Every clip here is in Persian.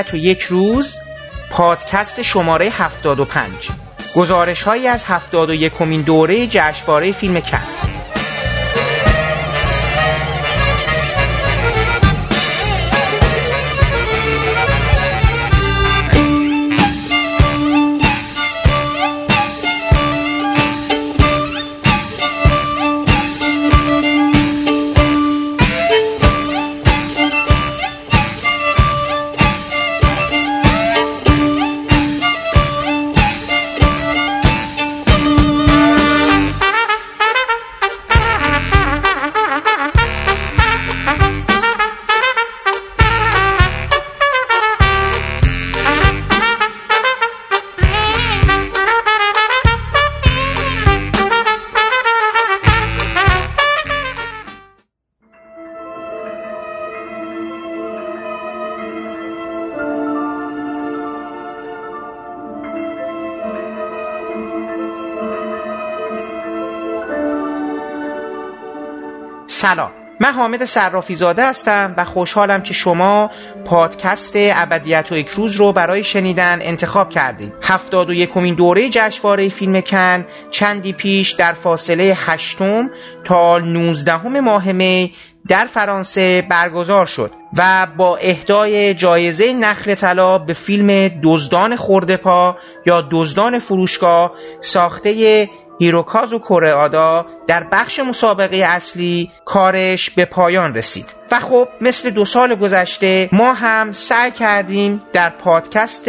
ابدیت و یک روز پادکست شماره 75 گزارش هایی از 71 کمین دوره جشنواره فیلم کن. حامد صرافی زاده هستم و خوشحالم که شما پادکست ابدیت و یک روز رو برای شنیدن انتخاب کردید. هفتاد و یکمین دوره جشنواره فیلم کن چندی پیش در فاصله هشتم تا 19 ماه می در فرانسه برگزار شد و با اهدای جایزه نخل طلا به فیلم دزدان خوردپا یا دزدان فروشگاه ساخته هیروکازو کره آدا در بخش مسابقه اصلی کارش به پایان رسید. و خب مثل دو سال گذشته ما هم سعی کردیم در پادکست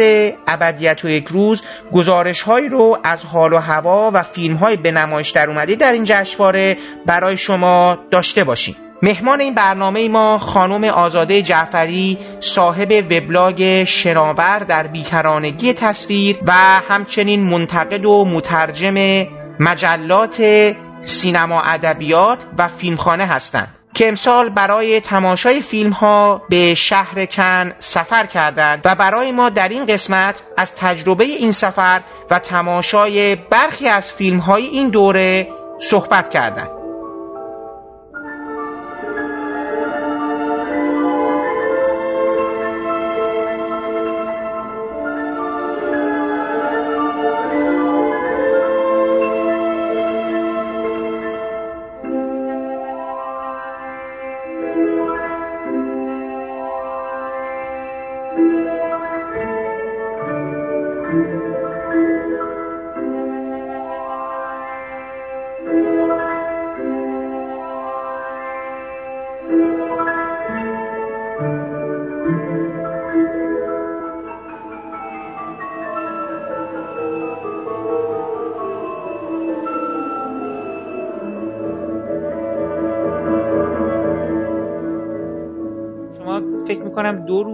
ابدیت و یک روز گزارش هایی رو از حال و هوا و فیلم های به نمایش در اومده در این جشنواره برای شما داشته باشیم. مهمان این برنامه ما خانم آزاده جعفری صاحب وبلاگ شناور در بیکرانگی تصویر و همچنین منتقد و مترجم مجلات سینما ادبیات و فیلمخانه هستند که امسال برای تماشای فیلم ها به شهر کن سفر کردند و برای ما در این قسمت از تجربه این سفر و تماشای برخی از فیلم های این دوره صحبت کردند.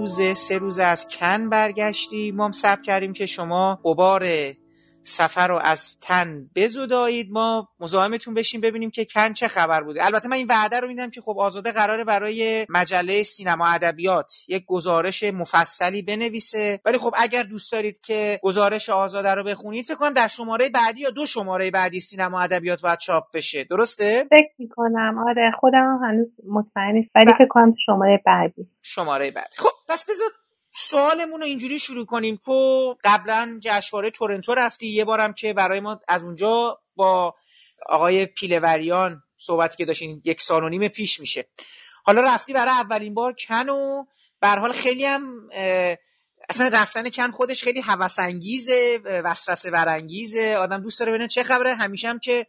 روزه سه روزه از کن برگشتی. ما هم سب کردیم که شما قبار سفر رو از تن بزدایید ما مزاحمتون بشیم ببینیم که کن چه خبر بوده. البته من این وعده رو میدم که خب آزاده قراره برای مجله سینما ادبیات یک گزارش مفصلی بنویسه. ولی خب اگر دوست دارید که گزارش آزاده رو بخونید فکر کنم در شماره بعدی یا دو شماره بعدی سینما ادبیات باید چاپ بشه. درسته؟ فکر می‌کنم. آره خودم هنوز مطمئن نیست ولی فکر کنم شماره بعدی. شماره بعدی. خب پس بذار سوالمون رو اینجوری شروع کنیم. تو قبلا جشنواره تورنتو رفتی. یه بارم که برای ما از اونجا با آقای پیلوریان صحبتی که داشتین یک سال و نیم پیش میشه. حالا رفتی برای اولین بار کن و به حال خیلی هم اصلا رفتن کن خودش خیلی هوس انگیزه وسوسه برانگیزه. آدم دوست داره ببینه چه خبره. همیشه هم که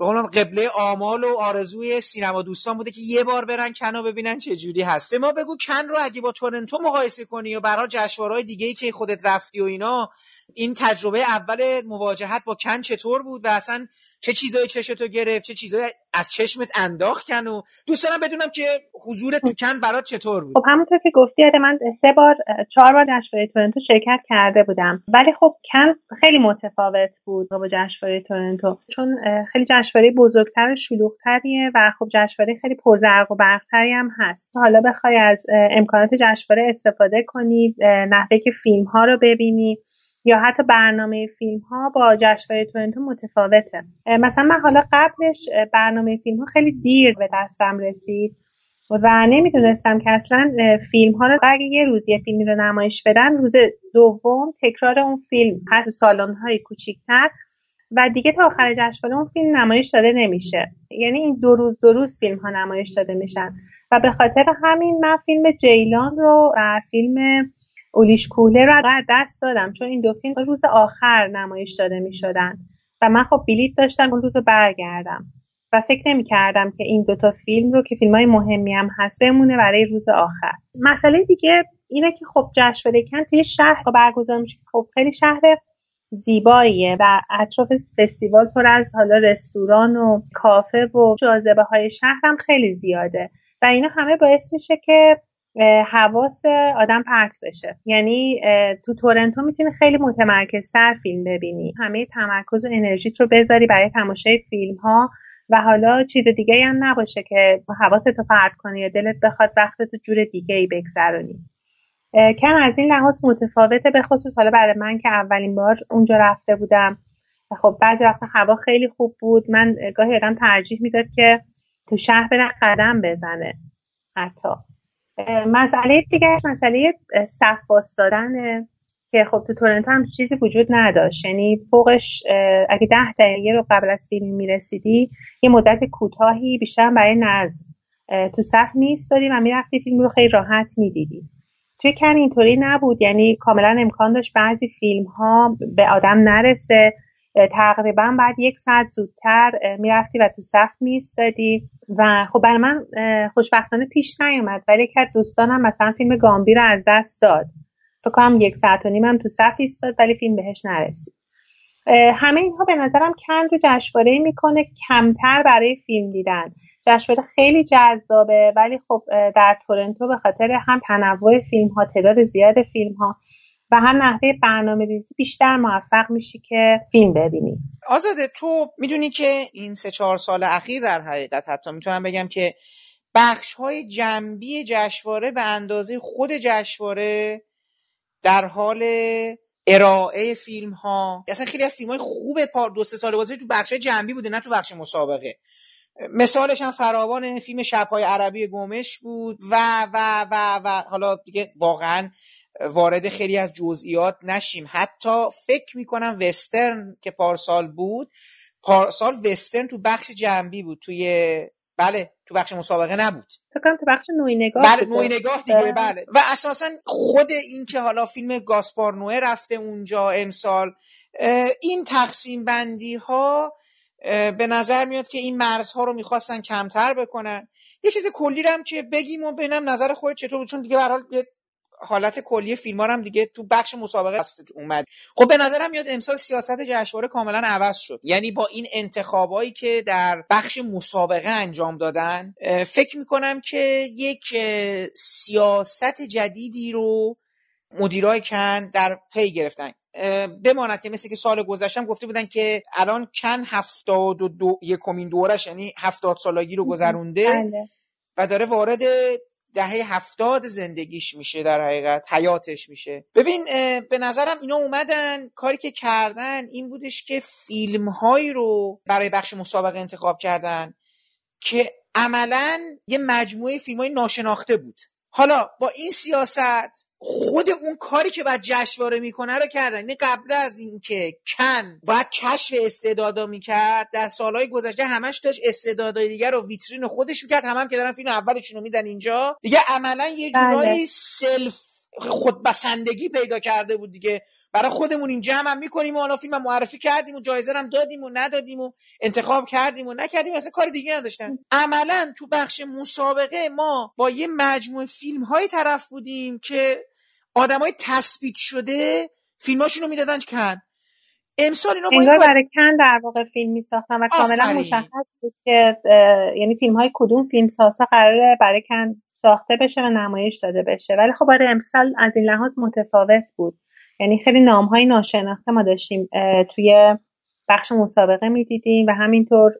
به قولم قبله آمال و آرزوی سینما دوستان بوده که یه بار برن کن و ببینن چه جوری هست ما بگو کن رو اگه با تورنتو مقایسه کنی و برای جشنواره‌های دیگه ای که خودت رفتی و اینا این تجربه اول مواجهت با کن چطور بود و اصلا چه چیزایی چشتو گرفت چه چیزایی از چشمت انداخت کن و دوست دارم بدونم که حضور تو کن برات چطور بود؟ خب همونطور که گفتی آره من سه بار چهار بار جشنواره تورنتو شرکت کرده بودم. ولی خب کن خیلی متفاوت بود با جشنواره تورنتو. چون خیلی جشنواره بزرگتر و شلوغتریه و خب جشنواره خیلی پرزرق و برقتری هم هست. حالا بخوای از امکانات جشنواره استفاده کنی نحوه که فیلم ها رو ببینی. یا حتی برنامه فیلم ها با جشنواره تورنتو متفاوته. مثلا من حالا قبلش برنامه فیلم ها خیلی دیر به دستم رسید و نمی‌دونستم که اصلا فیلم ها رو اگه یه روز یه فیلمی رو نمایش بدن روز دوم تکرار اون فیلم هست سالن های کوچیکتر و دیگه تا آخر جشنواره اون فیلم نمایش داده نمیشه. یعنی این دو روز دو روز فیلم ها نمایش داده میشن. و به خاطر همین من فیلم جیلان رو فیلم اولیش کوله رو از دست دادم چون این دو فیلم روز آخر نمایش داده می شدن و من خب بلیت داشتم اون روز رو برگردم و فکر نمی کردم که این دوتا فیلم رو که فیلم های مهمی هم هست بمونه برای روز آخر. مسئله دیگه اینه که خب جشنواره کن توی شهر برگزار میشه خب خیلی شهر زیباییه و اطراف فستیوال پر از حالا رستوران و کافه و جاذبه های شهر هم خیلی زیاده و اینا همه باعث میشه که حواس آدم پرت بشه. یعنی تو تورنتو می‌تونی خیلی متمرکزتر فیلم ببینی. همه تمرکز و انرژیت رو بذاری برای تماشای فیلم ها و حالا چیز دیگه هم نباشه که حواستو پرت کنی یا دلت بخواد وقت تو جور دیگه ای بگذرونی کم از این لحاظ متفاوته به خصوص حالا برای من که اولین بار اونجا رفته بودم. خب بعضی وقتا هوا خیلی خوب بود. من گاهی آدم ترجیح می‌داد که تو شهر بره قدم بزنه. حتی. مسئله دیگه مسئله صف دادن که خب تو تورنتو هم چیزی وجود نداشت. یعنی فوقش اگه ده دقیقه رو قبل از فیلم می‌رسیدی یه مدت کوتاهی بیشتر برای نظم. تو صف نیستادی و می‌رفتی فیلم رو خیلی راحت می‌دیدی. توی کن اینطوری نبود. یعنی کاملا امکان داشت بعضی فیلم ها به آدم نرسه. تقریبا بعد یک ساعت زودتر می‌رفتی و تو صف میستادی و خب برای من خوشبختانه پیش نیومد. ولی که دوستانم مثلا فیلم گامبی رو از دست داد. فکر کنم یک ساعت و نیمم تو صف ایستاد ولی فیلم بهش نرسید. همه اینها به نظرم کن رو جشنواره می‌کنه. کمتر برای فیلم دیدن. جشنواره خیلی جذابه ولی خب در تورنتو به خاطر هم تنوع فیلم ها تعداد زیاد فیلم ها و هم نحوه برنامه ریزی بیشتر موفق میشی که فیلم ببینی. آزاده تو می‌دونی که این سه چهار سال اخیر در حقیقت حتی می‌تونم بگم که بخش های جنبی جشنواره به اندازه خود جشنواره در حال ارائه فیلم ها اصلا خیلی از فیلم های خوب پار دو سه سال گذشته تو بخش جنبی بوده نه تو بخش مسابقه. مثالش هم فراوان فیلم شبهای عربی گمش بود و و و و حالا دیگه واقعا وارد خیلی از جزئیات نشیم. حتی فکر می‌کنم وسترن که پارسال بود پارسال وسترن تو بخش جنبی بود. توی بله تو بخش مسابقه نبود. فکر تو بخش نوی نگاه بله نوی نگاه دیگه بله. و اساسا خود این که حالا فیلم گاسپار نوه رفته اونجا امسال این تقسیم بندی ها به نظر میاد که این مرزها رو می‌خواستن کمتر بکنن. یه چیز کلی هم که بگیم و ببینم نظر خود چطور بود چون دیگه به حال حالت کلی فیلم هم دیگه تو بخش مسابقه است اومد. خب به نظرم میاد امسال سیاست جشنواره کاملا عوض شد. یعنی با این انتخابایی که در بخش مسابقه انجام دادن فکر می‌کنم که یک سیاست جدیدی رو مدیرای کن در پی گرفتن. بماند که مثل که سال گذشتم گفته بودن که الان کن هفتاد و دو یکمین دورش یعنی هفتاد سالگی رو گذرونده بله. و داره وارد دهه هفتاد زندگیش میشه در حقیقت حیاتش میشه. ببین به نظرم اینا اومدن کاری که کردن این بودش که فیلم هایی رو برای بخش مسابقه انتخاب کردن که عملا یه مجموعه فیلم های ناشناخته بود. حالا با این سیاست خود اون کاری که بعد جشنواره می‌کنه رو کردن. یعنی قبل از اینکه کن باید کشف استعدادا می‌کرد در سالهای گذشته همش داشت استعدادای دیگر رو ویترین خودش می‌کرد هم, هم که دارن فیلم اولشون رو میدن اینجا. دیگه عملا یه جورایی بله. سلف خودبسندگی پیدا کرده بود دیگه. برای خودمون این جمع هم می‌کنیم و حالا فیلم هم معرفی کردیم و جایزه هم دادیم و ندادیم و انتخاب کردیم و نکردیم. اصلا کار دیگه نداشتن. عملا تو بخش مسابقه ما با یه مجموعه فیلم های طرف بودیم که آدمای تثبیت شده فیلماشون رو می‌دادن کن. امسال اینا برای کن در واقع فیلم می ساختن و کاملا مشخص بود که یعنی فیلم های کدوم فیلم سازا قراره برای کن ساخته بشه و نمایش داده بشه. ولی خب برای امسال از این لحاظ متفاوت بود. یعنی خیلی نام های ناشناخته ما داشتیم توی بخش مسابقه می‌دیدیم و همینطور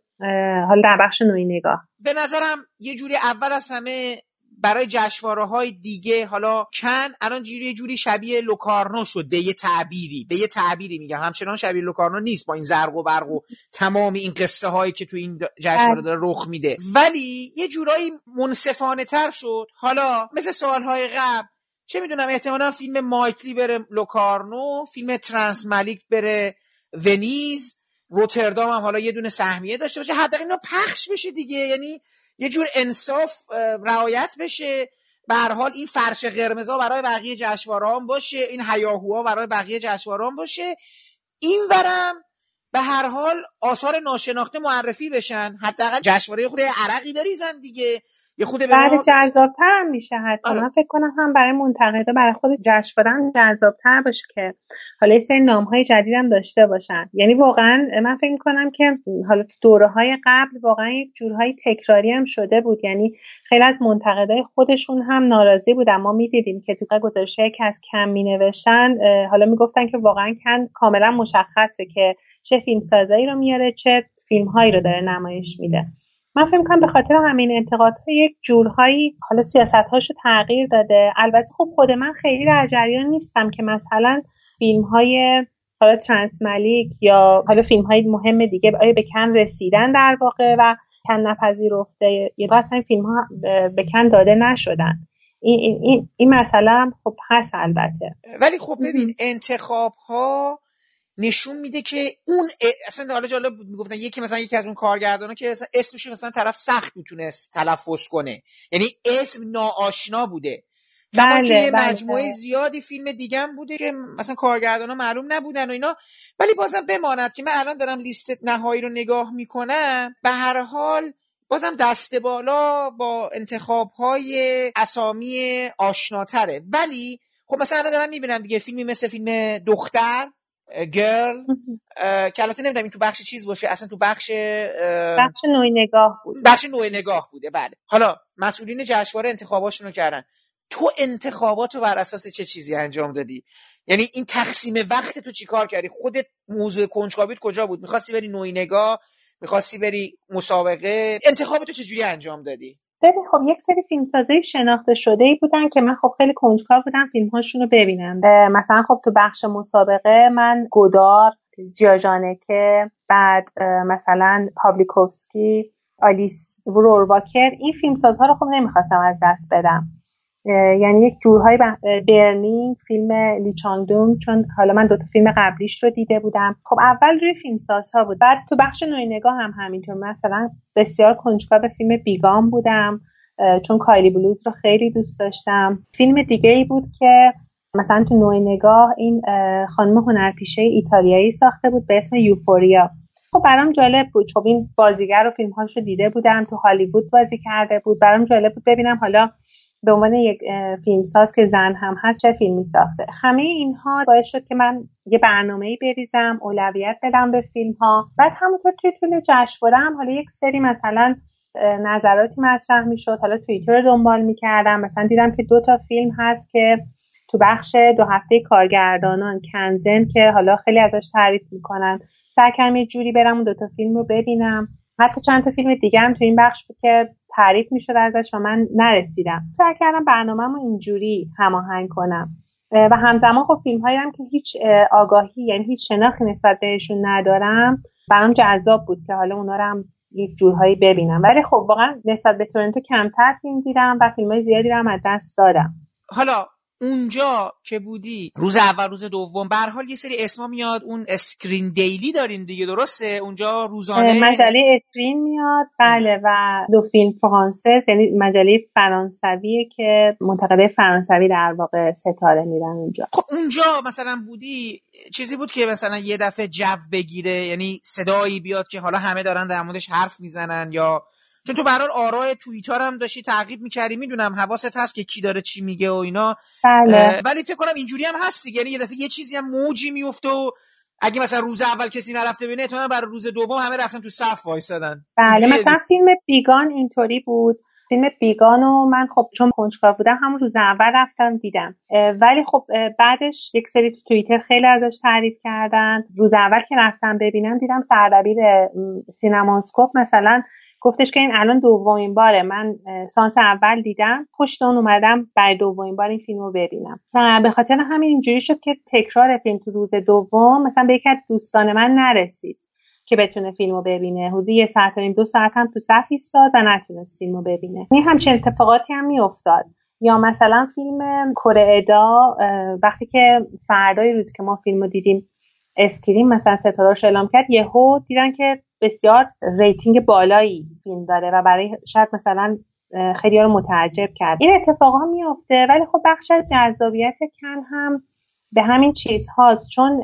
حالا در بخش نوعی نگاه به نظرم یه جوری اول از همه برای جشواره های دیگه حالا کن الان جوری جوری شبیه لوکارنو شد به یه تعبیری به یه تعبیری میگم. همچنان شبیه لوکارنو نیست با این زرق و برق و تمام این قصه هایی که تو این جشنواره بله. داره رخ میده. ولی یه جورایی منصفانه تر شد. حالا مثل سالهای قبل چه می‌دونم احتمالا فیلم مایتلی بره لوکارنو فیلم ترانس ملیک بره ونیز روتردام هم حالا یه دونه سهمیه داشته باشه. حداقل اینا پخش بشه دیگه. یعنی یه جور انصاف رعایت بشه. به حال این فرش قرمزا برای بقیه جشنواره هم باشه. این هیاهوها برای بقیه جشنواره هم باشه. این ورم به هر حال آثار ناشناخته معرفی بشن. حداقل جشنواره خود عرقی بریزن دیگه. یه خود بعد جذابتر هم میشه حتی. آره. من فکر کنم هم برای منتقدا برای خود جشنواره جذابتر باشه که حالا یه سری نام های جدید هم داشته باشن. یعنی واقعا من فکر کنم که حالا دوره های قبل واقعا یک جورهای تکراری هم شده بود. یعنی خیلی از منتقدای خودشون هم ناراضی بودن ما می‌دیدیم که تو گزارشهایی که از کم می نوشتن حالا می‌گفتن که واقعا کن کاملا مشخصه که چه فیلم سازایی رو میاره چه فیلم هایی رو داره نمایش میده. من فکر کنم به خاطر همین انتقادها یک جورهایی حالا سیاست هاشو تغییر داده. البته خب خود من خیلی در جریان نیستم که مثلا فیلم های حالا ترانس ملیک یا حالا فیلم های مهم دیگه آیا به کن رسیدن در واقع و کن نپذیرفته یا اصلا این فیلم ها به کن داده نشدن. این, این, این, این مسئله خب هست البته. ولی خب ببین انتخاب ها نشون میده که اون اصلا حالا جالب بود می‌گفتن یکی مثلا یکی از اون کارگردانا که اصلا اسمش مثلا طرف سخت می‌تونست تلفظ کنه. یعنی اسم ناآشنا بوده. بله بله. مجموعه بله. زیادی فیلم دیگه بوده که مثلا کارگردانا معلوم نبودن و اینا. ولی بازم بماند که من الان دارم لیست نهایی رو نگاه می‌کنم. به هر حال بازم دست بالا با انتخاب های اسامی آشناتره. ولی خب مثلا الان دارم می‌بینم دیگه فیلمی مثل فیلم دختر گرل که البته نمی‌دونم این تو بخش چیز باشه اصلا تو بخش بخش نوع نگاه بود. بخش نوع نگاه بوده بله. حالا مسئولین جشنواره انتخاباشون رو کردن. تو انتخابات رو بر اساس چه چیزی انجام دادی؟ یعنی این تقسیم وقت تو چیکار کردی؟ خودت موضوع کنجکاویت کجا بود؟ می‌خواستی بری نوعی نگاه؟ می‌خواستی بری مسابقه؟ انتخاب تو چجوری انجام دادی؟ ببین خب یک سری فیلمسازای شناخته شده ای بودن که من خب خیلی کنجکاو بودم فیلمهاشون رو ببینم مثلا خب تو بخش مسابقه من گودار جیاجانکه بعد مثلا پابلیکوفسکی آلیس رورواکر این فیلمسازها رو خب نمی‌خواستم از دست بدم. یعنی یک جورهای برنینگ فیلم لیچاندون چون حالا من دوتا فیلم قبلیش رو دیده بودم. خب اول روی فیلمسازها بود. بعد تو بخش نوعی نگاه هم همینطور. مثلا بسیار کنجکاو فیلم بیگام بودم چون کایلی بلوز رو خیلی دوست داشتم. فیلم دیگه ای بود که مثلا تو نوعی نگاه این خانم هنرپیشه ایتالیایی ساخته بود به اسم یوفوریا. خب برام جالب بود. چون این بازیگر و فیلمهاش رو دیده بودم. تو هالیوود بازی کرده بود. برام جالب بود ببینم حالا به عنوان یک فیلمساز که زن هم هست چه فیلمی ساخته؟ همه اینها باعث شد که من یه برنامه ای بریزم اولویت بدم به فیلم ها بعد همونطور که طول جشنواره هم حالا یک سری مثلا نظراتی مطرح می‌شد. حالا توییتر رو دنبال می‌کردم. مثلا دیدم که دو تا فیلم هست که تو بخش دو هفته کارگردانان کنزن که حالا خیلی ازش تعریف می‌کنن. سعی کردم یه جوری برم اون دوتا فیلم رو ببینم. حتی چند تا فیلم دیگه هم تو این بخش بود که تعریف می‌شد ازش و من نرسیدم. سعی کردم برنامهمو اینجوری هماهنگ کنم. و همزمان خب فیلم هایی هم که هیچ آگاهی یعنی هیچ شناختی نسبت بهشون ندارم برام جذاب بود که حالا اونا رو هم یک جورهایی ببینم. ولی خب واقعا نسبت به تورنتو کمتر فیلم دیدم و فیلم های زیادی رو هم از دست دادم. حالا اونجا که بودی. روز اول روز دوم به حال یه سری اسما میاد. اون Screen Daily دارین دیگه درسته؟ اونجا روزانه؟ مجله Screen میاد. بله و دو فیلم فرانسه یعنی مجله فرانسویه که منتقده فرانسوی در واقع ستاره میدن اونجا. خب اونجا مثلا بودی چیزی بود که مثلا یه دفعه جو بگیره یعنی صدایی بیاد که حالا همه دارن در موردش حرف می‌زنن یا چون تو برحال آرای توییتر هم داشتی تعقیب می‌کردی می‌دونم حواست هست که کی داره چی میگه و اینا. بله. ولی فکر کنم اینجوری هم هست دیگه. یعنی یه دفعه یه چیزی هم موجی میفته و اگه مثلا روز اول کسی نرفته ببینه احتمالاً برای روز دوم همه رفتن تو صف وایسادن. بله. مثلا فیلم بیگان اینطوری بود. فیلم بیگانو من خب چون کنجکاو بودم همون روز اول رفتم دیدم. ولی خب بعدش یک سری تو توییتر خیلی ازش تعریف کردن. روز اول که رفتم ببینم دیدم سردبیر سینماسکوپ مثلا گفتش که این الان دومین باره. من سانس اول دیدم پشت اون اومدم برای دومین بار این فیلم رو ببینم. و به خاطر همین اینجوری شد که تکرار فیلم تو روز دوم مثلا به یکی دوستان من نرسید که بتونه فیلم رو ببینه. حدود یه ساعت و دو ساعت هم تو صف ایستاد و نتونست فیلم رو ببینه. این همچین اتفاقاتی هم میافتاد. یا مثلا فیلم کره ادا وقتی که فردای روزی که ما فیلم رو دیدیم Screen مثلا ستارهاش اعلام کرد یهو دیدن که بسیار rating بالایی فیلم داره و برای شاید مثلا خیلی رو متعجب کرد. این اتفاقا میافته ولی خب بخش از جذابیت کن هم به همین چیز هاست. چون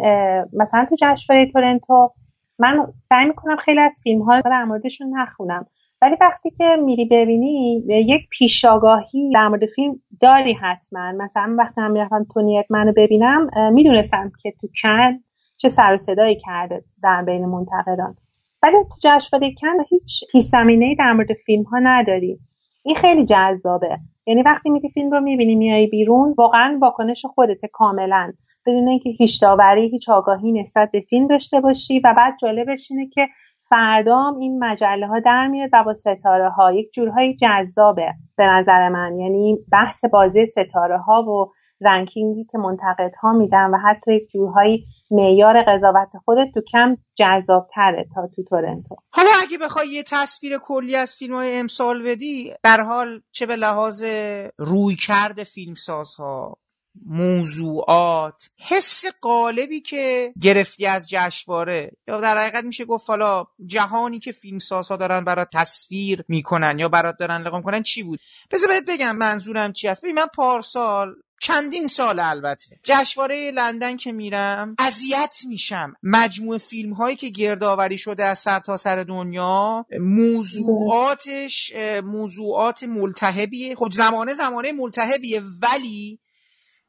مثلا تو جشنواره تورنتو من سعی می‌کنم خیلی از فیلم ها در موردشون نخونم. ولی وقتی که میری ببینی یک پیشاگاهی در مورد فیلم داری حتما. مثلا وقتی هم می‌رفتم تونی منو ببینم می‌دونستم که تو کن چه سر صدایی کرده در بین منتقدان. ولی تو جشنواره کن هیچ پیش ای در مورد فیلم ها نداری. این خیلی جذابه. یعنی وقتی میری فیلم رو می‌بینی میای بیرون واقعا واکنش خودت کاملا. بدون اینکه هیچ داوری هیچ آگاهی نسبت به فیلم داشته باشی و بعد جالبش اینه که فردام این مجله ها در میاد و با ستاره ها یک جورهایی جذابه به نظر من. یعنی بحث بازی ستاره ها و رنکینگی که منتقدها میدن و حتی یک جورهایی معیار قضاوت خودت تو کم جذابتره تا تو تورنتو. حالا اگه بخوای یه تصویر کلی از فیلم های امسال بدی بر حال چه به لحاظ روی کرد فیلمسازها موضوعات حس قالبی که گرفتی از جشنواره یا در حقیقت میشه گفت حالا جهانی که فیلمسازها دارن برای تصویر می‌کنن یا برات دارن لقا کنن چی بود؟ بذار بهت بگم منظورم چی هست. من پارسال چندین سال البته. جشنواره لندن که میرم اذیت میشم. مجموع فیلم هایی که گردآوری شده از سر تا سر دنیا موضوعاتش موضوعات ملتهبیه. خب زمانه زمانه ملتهبیه ولی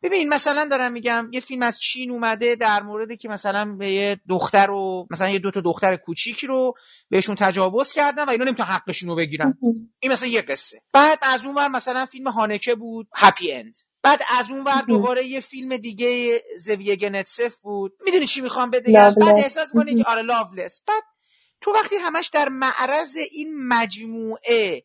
ببین مثلا دارم میگم یه فیلم از چین اومده در موردی که مثلا به یه دختر رو مثلا یه دو تا دختر کوچیکی رو بهشون تجاوز کردن و اینا نمی‌تونن حقشون رو بگیرن. این مثلا یه قصه. بعد از اون مثلا فیلم هانکه بود هپی اند بعد از اون ور دوباره یه فیلم دیگه زویه گنتسف بود. می‌دونی چی می‌خوام بگم بعد احساس کنی آره لاولس بعد تو وقتی همش در معرض این مجموعه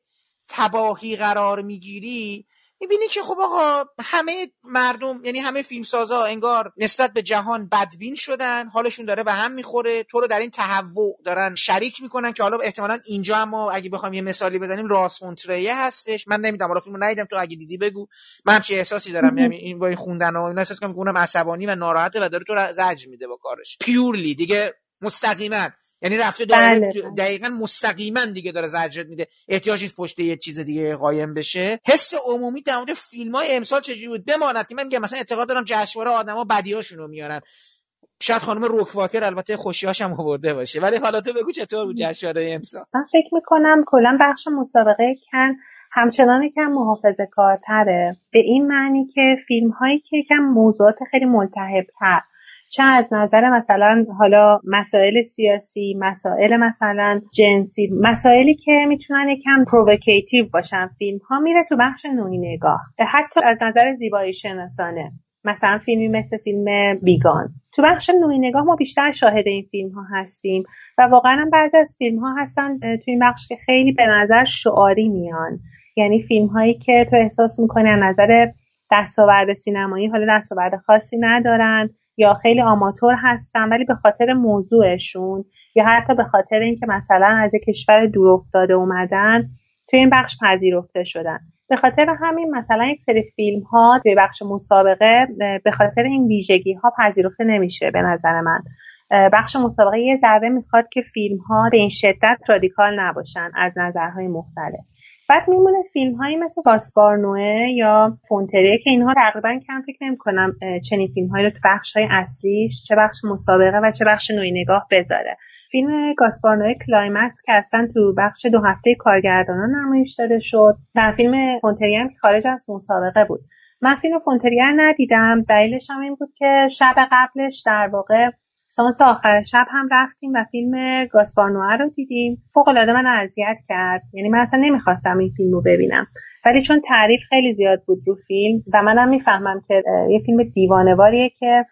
تباهی قرار می‌گیری می‌بینی که خب آقا همه مردم یعنی همه فیلمسازا انگار نسبت به جهان بدبین شدن حالشون داره به هم می‌خوره تو رو در این تهوع دارن شریک می‌کنن که حالا احتمالا اینجا هم اگه بخوام یه مثالی بزنیم راس فونتریه هستش. من نمی‌دونم حالا فیلمو ندیدم تو اگه دیدی بگو. من همچین احساسی دارم یعنی این با خوندن و اینا احساس کنم که عصبانی و ناراحته و داره تو رو زجر میده با کارش. پیورلی دیگه مستقیما. یعنی رفته داره بله. دقیقا مستقیما دیگه داره زجرت میده. احتیاجی پشت یه چیز دیگه قایم بشه. حس عمومی در مورد فیلم های امسال چجوری بود؟ بماند که من میگم مثلا اعتقاد دارم جشنواره آدما بدیاشون رو میارن. شاید خانم روکواکر البته خوشیاش هم آورده باشه. ولی حالا تو بگو چطور بود جشنواره امسال؟ من فکر می‌کنم کلا بخش مسابقه کن همچنان کم محافظه کارتره به این معنی که فیلم هایی که کم موضوعات خیلی ملتهب تر چه از نظر مثلا حالا مسائل سیاسی مسائل مثلا جنسی مسائلی که می‌تونن یکم provocative باشن. فیلم ها میره تو بخش نوعی نگاه. حتی از نظر زیبایی شناسانه. مثلا فیلمی مثل فیلم بیگان. تو بخش نوعی نگاه ما بیشتر شاهد این فیلم ها هستیم و واقعا بعضی از فیلم ها هستن تو این بخش که خیلی به نظر شعاری میان. یعنی فیلم هایی که تو احساس می‌کنی از نظر دستاورد سینمایی حالا دستاورد خاصی ندارن. یا خیلی آماتور هستن ولی به خاطر موضوعشون یا حتی به خاطر اینکه مثلا از کشور دور افتاده اومدن توی این بخش پذیرفته شدن. به خاطر همین مثلا یک سری فیلم ها توی بخش مسابقه به خاطر این ویژگی ها پذیرفته نمیشه به نظر من. بخش مسابقه یه ذره می‌خواد که فیلم ها به این شدت رادیکال نباشن از نظرهای مختلف. بعد میمونه فیلم هایی مثل گاسپار نوه یا فونتریه که اینها تقریبا کم فکر نمی کنم چنین فیلم هایی رو تو بخش های اصلیش چه بخش مسابقه و چه بخش نوعی نگاه بذاره. فیلم گاسپار نوه Climax که اصلا تو بخش دو هفته کارگردانان نمایش داده شد در فیلم فونتریه هم که خارج از مسابقه بود. من فیلم فونتریه ندیدم دلیلش هم این بود که شب قبلش در واقع سانس آخر شب هم رفتیم و فیلم گاسپارنوه رو دیدیم. فوق العاده من اذیت کرد. یعنی من اصلا نمی‌خواستم این فیلم رو ببینم. ولی چون تعریف خیلی زیاد بود رو فیلم و منم می‌فهمم که یه فیلم دیوانواریه که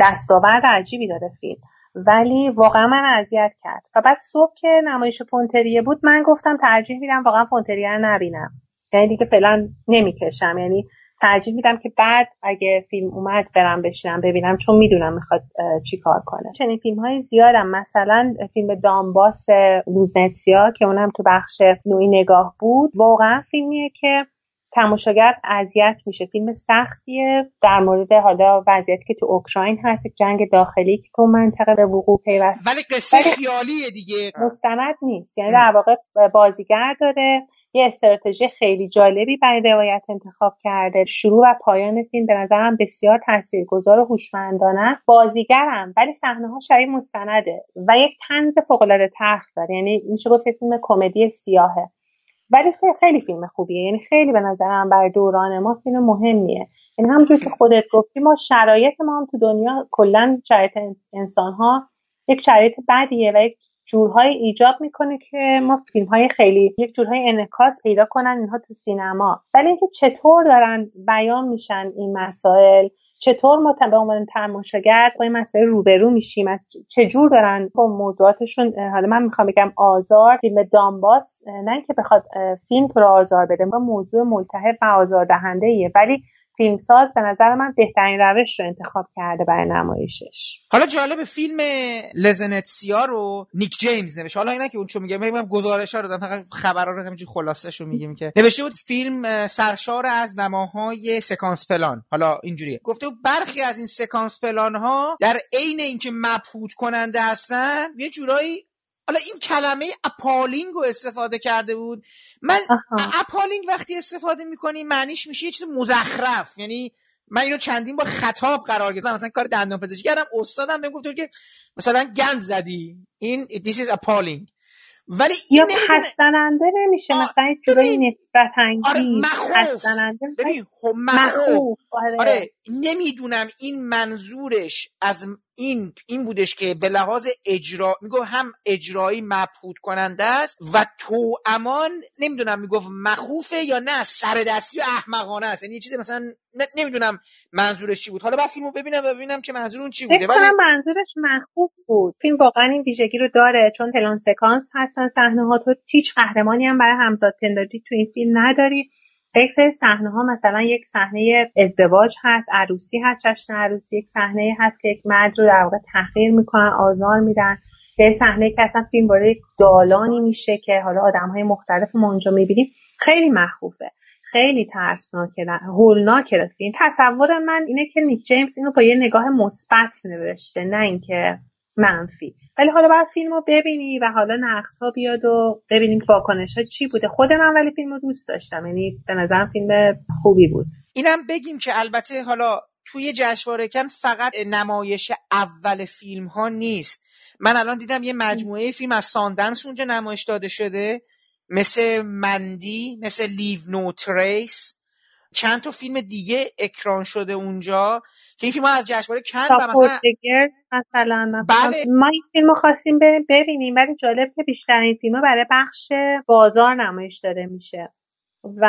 دستاورد عجیبی داره فیلم. ولی واقعا من اذیت کرد. و بعد صبح که نمایش فونتریه بود من گفتم ترجیح میدم واقعا فونتریه رو نبینم. یعنی دیگه فعلا نمی‌کشم. یعنی ترجیح میدم که بعد اگه فیلم اومد برم بشینم ببینم چون می‌دونم می‌خواد چی کار کنه. چنین فیلم های زیادم مثلا فیلم دامباس لوزنتیا که اونم تو بخش نوعی نگاه بود واقعا فیلمیه که تماشاگر اذیت میشه. فیلم سختیه در مورد حالا وضعیتی که تو اوکراین هست جنگ داخلی که تو منطقه به وقوع پیوسته. ولی قصه خیالیه دیگه. مستند نیست. یعنی در واقع بازیگر داره. یه استراتژی خیلی جالبی برای روایت انتخاب کرده. شروع و پایان فیلم به نظرم بسیار تاثیرگذار و هوشمندانه بازیگرم ولی صحنه ها شبیه مستنده و یک طنز فوقالعاده تلخ داره. یعنی میشه گفت فیلم کمدی سیاهه. ولی خیلی فیلم خوبیه. یعنی خیلی به نظرم برای دوران ما فیلم مهمیه. یعنی همونجور که خودت گفتی ما شرایط ما هم تو دنیا کلا شرایط انسان ها یک شرایط بدیه و یک جورهای ایجاب می‌کنه که ما فیلم های خیلی یک جورهای انعکاس پیدا کنن اینها تو سینما. ولی اینکه چطور دارن بیان میشن این مسائل چطور ما به عنوان تماشاگر با این مسائل روبرو میشیم چجور دارن؟ با موضوعاتشون حالا من می‌خوام بگم آزار فیلم دامباس نه که بخواد فیلم تو رو آزار بده ما موضوع ملتهب و آزار دهنده ایه ولی فیلمساز به نظر من بهترین روش رو انتخاب کرده برای نمایشش. حالا جالب فیلم لزنتسیا رو نیک جیمز نوشته حالا اینا که اون چو میگه من گزارش ها رو دادم فقط خبرها رو همینجوری خلاصش رو میگیم که نوشته بود فیلم سرشار از نماهای سکانس فلان حالا اینجوریه. گفته بود برخی از این سکانس فلان ها در عین اینکه مبهوت کننده هستن یه جورایی حالا این کلمه appalling رو استفاده کرده بود. من appalling وقتی استفاده می‌کنی معنیش میشه یه چیز مزخرف. یعنی من اینو چندین بار خطاب قرار گرفتم. مثلا کار دندان پزشکی کردم استادم بهم گفت که مثلا گند زدی. این this is appalling. ولی این یا نمیشه. مثلا یه جورایی نسبت انگیز آره ببین خب مخوف آره. آره نمی‌دونم این منظورش از این این بودش که به لحاظ اجرا میگم هم اجرایی مبهوت کننده است و تو امان نمی‌دونم می‌گفت مخوفه یا نه سر دستی و احمقانه است. یعنی یه چیزی مثلا نمی‌دونم منظورش چی بود. حالا بعد فیلمو ببینم و ببینم که منظور اون چی بوده. ولی منظورش مخوف بود. فیلم واقعا این ویژگی رو داره چون پلان سکانس هستن صحنه ها تو هیچ قهرمانی هم برای همزاد پنداری تو این فیلم نداری. سری صحنه ها مثلا یک صحنه ازدواج هست عروسی هست جشن عروسی یک صحنه هست که یک مرد رو در واقع تحقیر می‌کنن آزار میدن. یه صحنه که اصلا فیلم وارد یک دالانی میشه که حالا آدم های مختلف ما اونجا می‌بینیم خیلی مخوفه. خیلی ترسناکه هولناکه. فیلم تصور من اینه که نیک جیمز اینو با یه نگاه مثبت نوشته نه اینکه منفی. ولی حالا باید فیلم رو ببینی و حالا نقد ها بیاد و ببینیم واکنش ها چی بوده. خود من ولی فیلم رو دوست داشتم. یعنی به نظرم فیلم خوبی بود. اینم بگیم که البته حالا توی جشنواره کن فقط نمایش اول فیلم ها نیست. من الان دیدم یه مجموعه فیلم از Sundance اونجا نمایش داده شده. مثل Mandy مثل Leave No Trace. چند تا فیلم دیگه اکران شده اونجا. که این فیلم ها از جشنواره کن و مثلا مثلا بله. ما این فیلم خواستیم ببینیم ولی جالب که بیشتر این فیلم برای بخش بازار نمایش داده میشه. و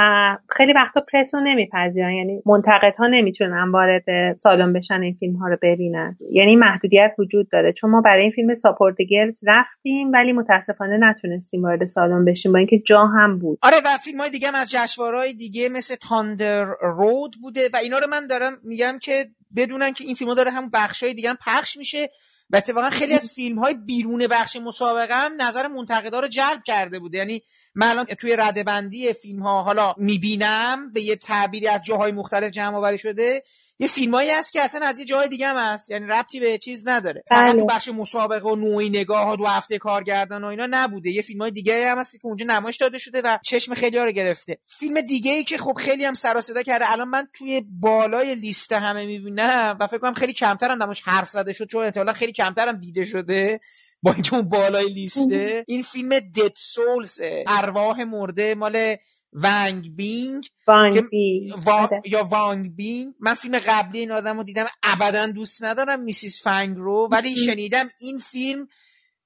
خیلی وقتا پرس رو نمیپذیرن یعنی منتقدها نمی‌تونن وارد سالن بشن این فیلم ها رو ببینن. یعنی محدودیت وجود داره. چون ما برای این فیلم Support the Girls رفتیم ولی متاسفانه نتونستیم وارد سالن بشیم با اینکه جا هم بود. آره و فیلم های دیگه هم از جشنواره‌های دیگه مثل تاندر رود بوده. و اینا رو من دارم میگم که بدونن که این فیلم ها داره هم بخش های دیگه هم پخش میشه و اتفاقا خیلی از فیلم های بیرون بخش مسابقه هم نظر منتقدا رو جلب کرده بوده. یعنی من الان توی ردبندی فیلم ها حالا می‌بینم به یه تعبیری از جاهای مختلف جمع آوری شده یه فیلمایی هست که اصلا از یه جای دیگه هم هست. یعنی ربطی به چیز نداره. فقط بله. بخش مسابقه و نوعی نگاه ها دو هفته کارگردان و اینا نبوده. یه فیلم های دیگه هم هست که اونجا نمایش داده شده و چشم خیلی ها رو گرفته. فیلم دیگه ای که خب خیلی هم سر صدا کرده. الان من توی بالای لیست همه می‌بینم و فکر کنم خیلی کمتر هم نمایش حرف زده شد چون احتمالاً خیلی کمتر هم دیده شده با اینکه اون بالای لیسته. این فیلم دد سولز ارواح مرده مال ونگ بینگ وانگ بینگ آره. یا وانگ بینگ من فیلم قبلی این آدم رو دیدم ابدا دوست ندارم میسیس فنگ رو ولی شنیدم این فیلم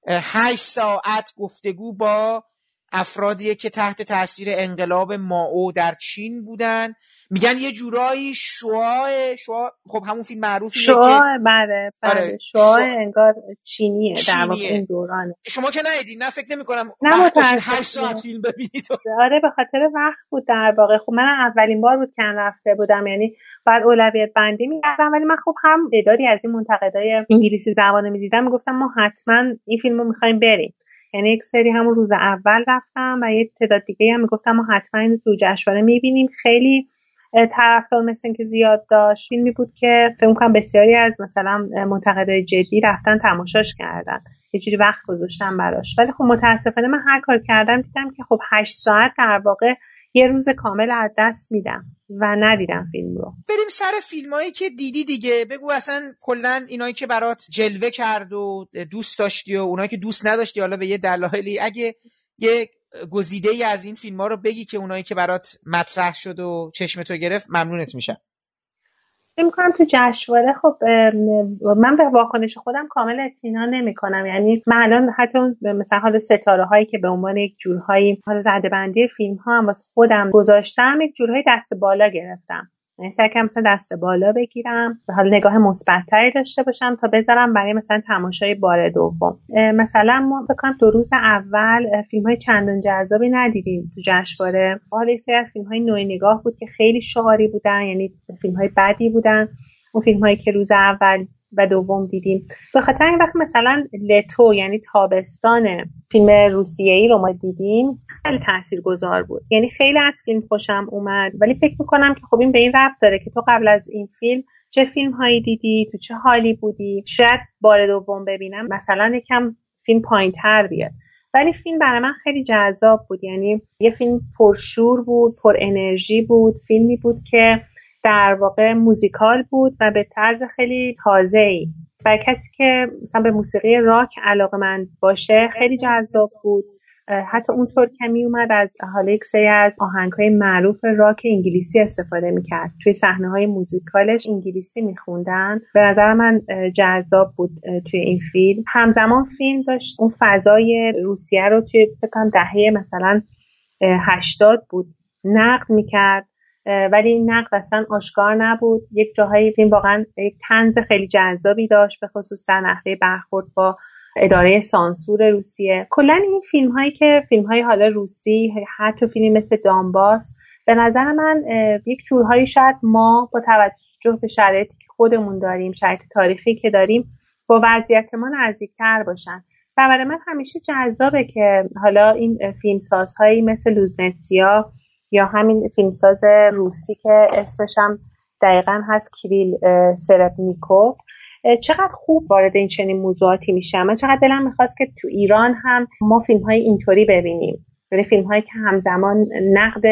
هشت ساعت گفتگو با افرادیه که تحت تاثیر انقلاب ماو در چین بودن. میگن یه جورایی شعاع شعاع خب همون فیلم معروفی شعاع بله بله. آره. شعاع انگار چینیه, در واقع این دورانه. شما که ندیدین نه فکر نمی کنم نه 8 ساعت فیلم ببینید. آره به خاطر وقت بود در واقع. خب من اولین بار بود که رفته بودم یعنی بعد اولویت بندی می‌کردم. ولی من خب هم اداری از این منتقدای انگلیسی زبانه می‌دیدم. می‌گفتم ما حتما این فیلم رو می‌خوایم بریم. یعنی یک سری همون روز اول رفتم و یه تعداد دیگه هم می‌گفتم ما حتما این تو جشنواره می‌بینیم. خیلی طرفدار مثل اینکه زیاد داشت فیلمی بود که فکر کنم بسیاری از مثلا منتقدای جدی رفتن تماشاش کردن. یه جوری وقت گذاشتم براش. ولی خب متاسفانه من هر کار کردم دیدم که خب هشت ساعت در واقع یه روز کامل از دست میدم و ندیدم فیلم رو. بریم سر فیلم هایی که دیدی دیگه. بگو اصلا کلا اینایی که برات جلوه کرد و دوست داشتی و اونایی که دوست نداشتی حالا به یه دلایلی. اگه یه گزیده ای از این فیلم ها رو بگی که اونایی که برات مطرح شد و چشم تو گرفت ممنونت میشم. فکر کنم تو جشنواره خب من به واکنش خودم کامل اطمینان نمی کنم یعنی من الان حتی مثلا حال ستاره هایی که به عنوان یک جورهایی حالا رده بندی فیلم ها هم واسه خودم گذاشتم یک جورهای دست بالا گرفتم. سعی کنم مثلا دست بالا بگیرم حالا نگاه مثبتتری داشته باشم تا بذارم برای مثلا تماشای بار دوم. مثلا ما فکر دو روز اول فیلم های چندان جذابی ندیدیم تو جشنواره. حالا سری از فیلم های نوع نگاه بود که خیلی شعاری بودن یعنی فیلم های بدی بودن. اون فیلم هایی که روز اول و دوم دیدیم. به خاطر این وقت مثلا لتو یعنی تابستان فیلم روسیه ای رو ما دیدیم خیلی گذار بود. یعنی خیلی از فیلم خوشم اومد ولی فکر می‌کنم که خب این به این رفت داره که تو قبل از این فیلم چه فیلم هایی دیدی تو چه حالی بودی؟ شاید بار دوم ببینم مثلا یکم فیلم پایین تر بیاد. ولی فیلم برای من خیلی جذاب بود. یعنی یه فیلم پرشور بود پر انرژی بود فیلمی بود که در واقع موزیکال بود و به طرز خیلی تازه ای برای کسی که مثلا به موسیقی راک علاقه من باشه خیلی جذاب بود. حتی اونطور که می اومد از حالا از آهنگ های معروف راک انگلیسی استفاده می‌کرد. توی صحنه های موزیکالش انگلیسی میخوندن. به نظر من جذاب بود توی این فیلم. همزمان فیلم داشت اون فضای روسیه رو توی فکرم دهه مثلا هشتاد بود نقد می‌کرد. ولی این نقد اصلا آشکار نبود. یک جاهایی فیلم واقعا یک تنز خیلی جذابی داشت به خصوص در نحوه برخورد با اداره سانسور روسیه. کلا این فیلم هایی که فیلم های حالا روسی حتی فیلمی مثل دامباس به نظر من یک جورهایی شاید ما با توجه به شرایطی که خودمون داریم شرایط تاریخی که داریم با وضعیت ما نزدیکتر باشن. و برای من همیشه جذابه که حالا این فیلمسازهایی مثل لوزنتسیا یا همین فیلمساز روسی که اسمش هم دقیقا هست کریل سربنیکو چقدر خوب وارد این چنین موضوعاتی میشه. من چقدر دلم می‌خواست که تو ایران هم ما فیلم های اینطوری ببینیم. یعنی فیلم هایی که همزمان نقد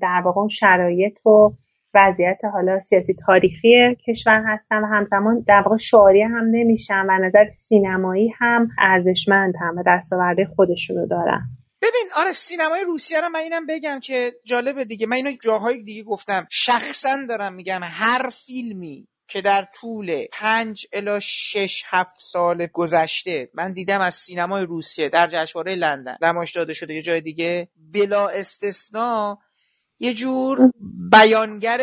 در واقع شرایط و وضعیت حالا سیاسی تاریخی کشور هستن و همزمان در واقع شعاری هم نمیشن و نظر سینمایی هم ارزشمند هم و دستاورده خودشونو دارن. ببین آره سینمای روسیه رو من اینم بگم که جالبه دیگه. من اینو جاهای دیگه گفتم. شخصا دارم میگم هر فیلمی که در طول پنج الا شش هفت سال گذشته من دیدم از سینمای روسیه در جشنواره لندن نمایش داده شده یه جای دیگه بلا استثنا یه جور بیانگر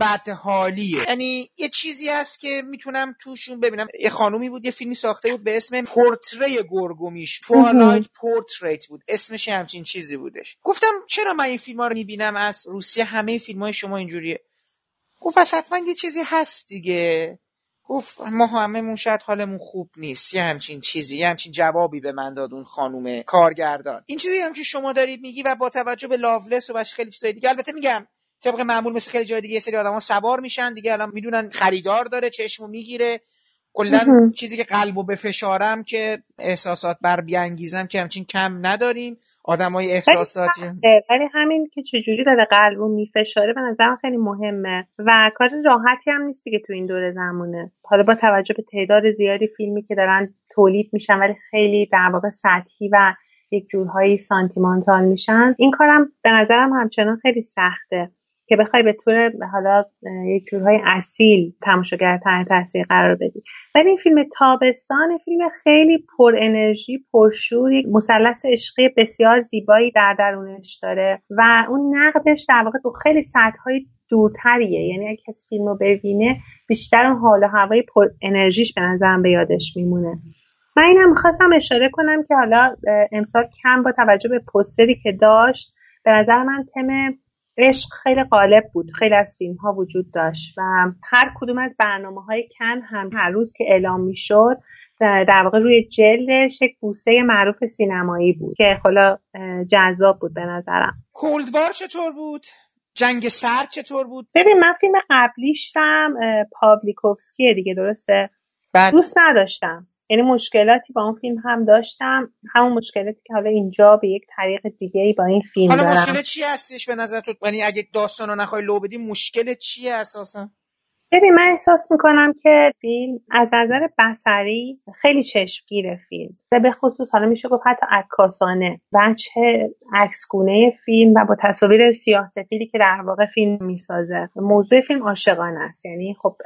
بدحالیه. یعنی یه چیزی هست که می‌تونم توشون ببینم. یه خانومی بود یه فیلمی ساخته بود به اسم پرتره گرگ‌ومیش. Twilight Portrait بود. اسمش همچین چیزی بودش. گفتم چرا من این فیلم ها رو می‌بینم؟ از روسیه همه فیلم های شما اینجوریه. گفت حتما یه چیزی هست دیگه. گفت ما هممون شاید حالمون خوب نیست. یه همچین چیزی یه همچین جوابی به من داد اون خانوم کارگردان. این چیزی هم که شما دارید میگی و با توجه به Loveless و خیلی چیزای دیگه. البته میگم طبق معمول مثل خیلی جای دیگه یه سری آدما سوار میشن دیگه الان می‌دونن خریدار داره چشمو می‌گیره. کلا چیزی که قلبو به فشارم که احساسات بر بیانگیزم که همچین کم نداریم. آدمای احساساتی. ولی همین که چجوری داره قلبو میفشاره به نظرم خیلی مهمه. و کار راحتی هم نیست که تو این دوره زمونه. حالا با توجه به تعداد زیادی فیلمی که دارن تولید میشن ولی خیلی در واقع سطحی و یک جورهایی سانتیمانتال میشن این کارم به نظرم همچنان خیلی سخته. که بخوای به طور حالا یک جورهای اصیل تماشاگر تحت تاثیر قرار بدی. ولی این فیلم تابستان فیلم خیلی پر انرژی پرشور یک مثلث عشقی بسیار زیبایی در درونش داره و اون نقدش در واقع تو خیلی های دورتریه. یعنی اگه کسی فیلم رو ببینه بیشتر اون حال و هوای پر انرژیش به نظرم به یادش میمونه. من اینم می‌خواستم اشاره کنم که حالا امسال کم با توجه به پستری که داشت به نظر من تم عشق خیلی غالب بود خیلی از فیلم ها وجود داشت و هر کدوم از برنامه های کن هم هر روز که اعلام می‌شد در واقع روی جلدش یک بوسه معروف سینمایی بود که خلا جذاب بود به نظرم کولدوار چطور بود؟ جنگ سرد چطور بود؟ ببین من فیلم قبلیشم پاولیکوفسکیه دیگه درسته؟ بعد... دوست نداشتم یعنی مشکلاتی با اون فیلم هم داشتم. همون مشکلاتی که حالا اینجا به یک طریق دیگه ای با این فیلم حالا دارم. مشکل چی هستش به نظر تو؟ یعنی اگه داستان رو نخوای لو بدی مشکل چیه اساسا؟ ببین من احساس می‌کنم که فیلم از نظر بسری خیلی چشمگیره فیلم. و به خصوص حالا میشه گفت حتی عکاسانه. بچه عکسگونه فیلم و با تصاویر سیاه سفیدی که در واقع فیلم می‌سازه. موضوع فیلم عاشقانه است. یعنی خب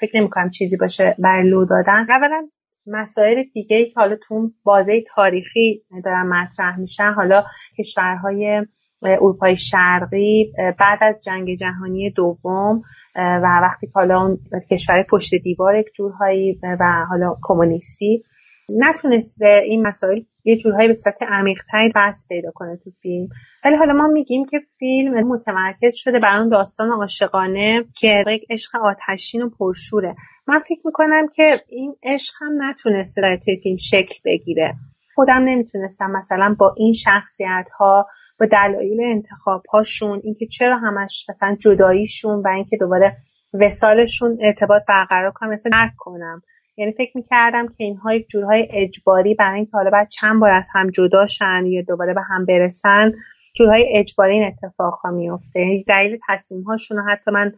فکر نمی‌کنم چیزی باشه برای لو دادن. اولا مسائل دیگه ای که حالا تو بازه تاریخی دارن مطرح میشن حالا کشورهای اروپای شرقی بعد از جنگ جهانی دوم و وقتی که حالا اون کشور پشت دیوار یک جورهایی و حالا کمونیستی نتونست این مسائل یه جورهایی به صورت عمیقتری بحث پیدا کنه تو فیلم. ولی حالا ما میگیم که فیلم متمرکز شده بر اون داستان عاشقانه که یک عشق آتشین و پرشوره. من فکر می‌کنم که این عشق هم نتونسته در توی فیلم شکل بگیره. خودم نمی‌تونستم مثلا با این شخصیت ها با دلایل انتخاب هاشون اینکه چرا همش مثلا جداییشون و اینکه دوباره وسالشون ارتباط برقرار کنم مثل درک کنم. یعنی فکر می‌کردم که اینها یک جورهای اجباری برای اینکه حالا بعد چند بار از هم جدا شن یا دوباره به هم برسن جورهای اجباری این اتفاق ها میفته یعنی دلیل تصمیم هاشون حتی من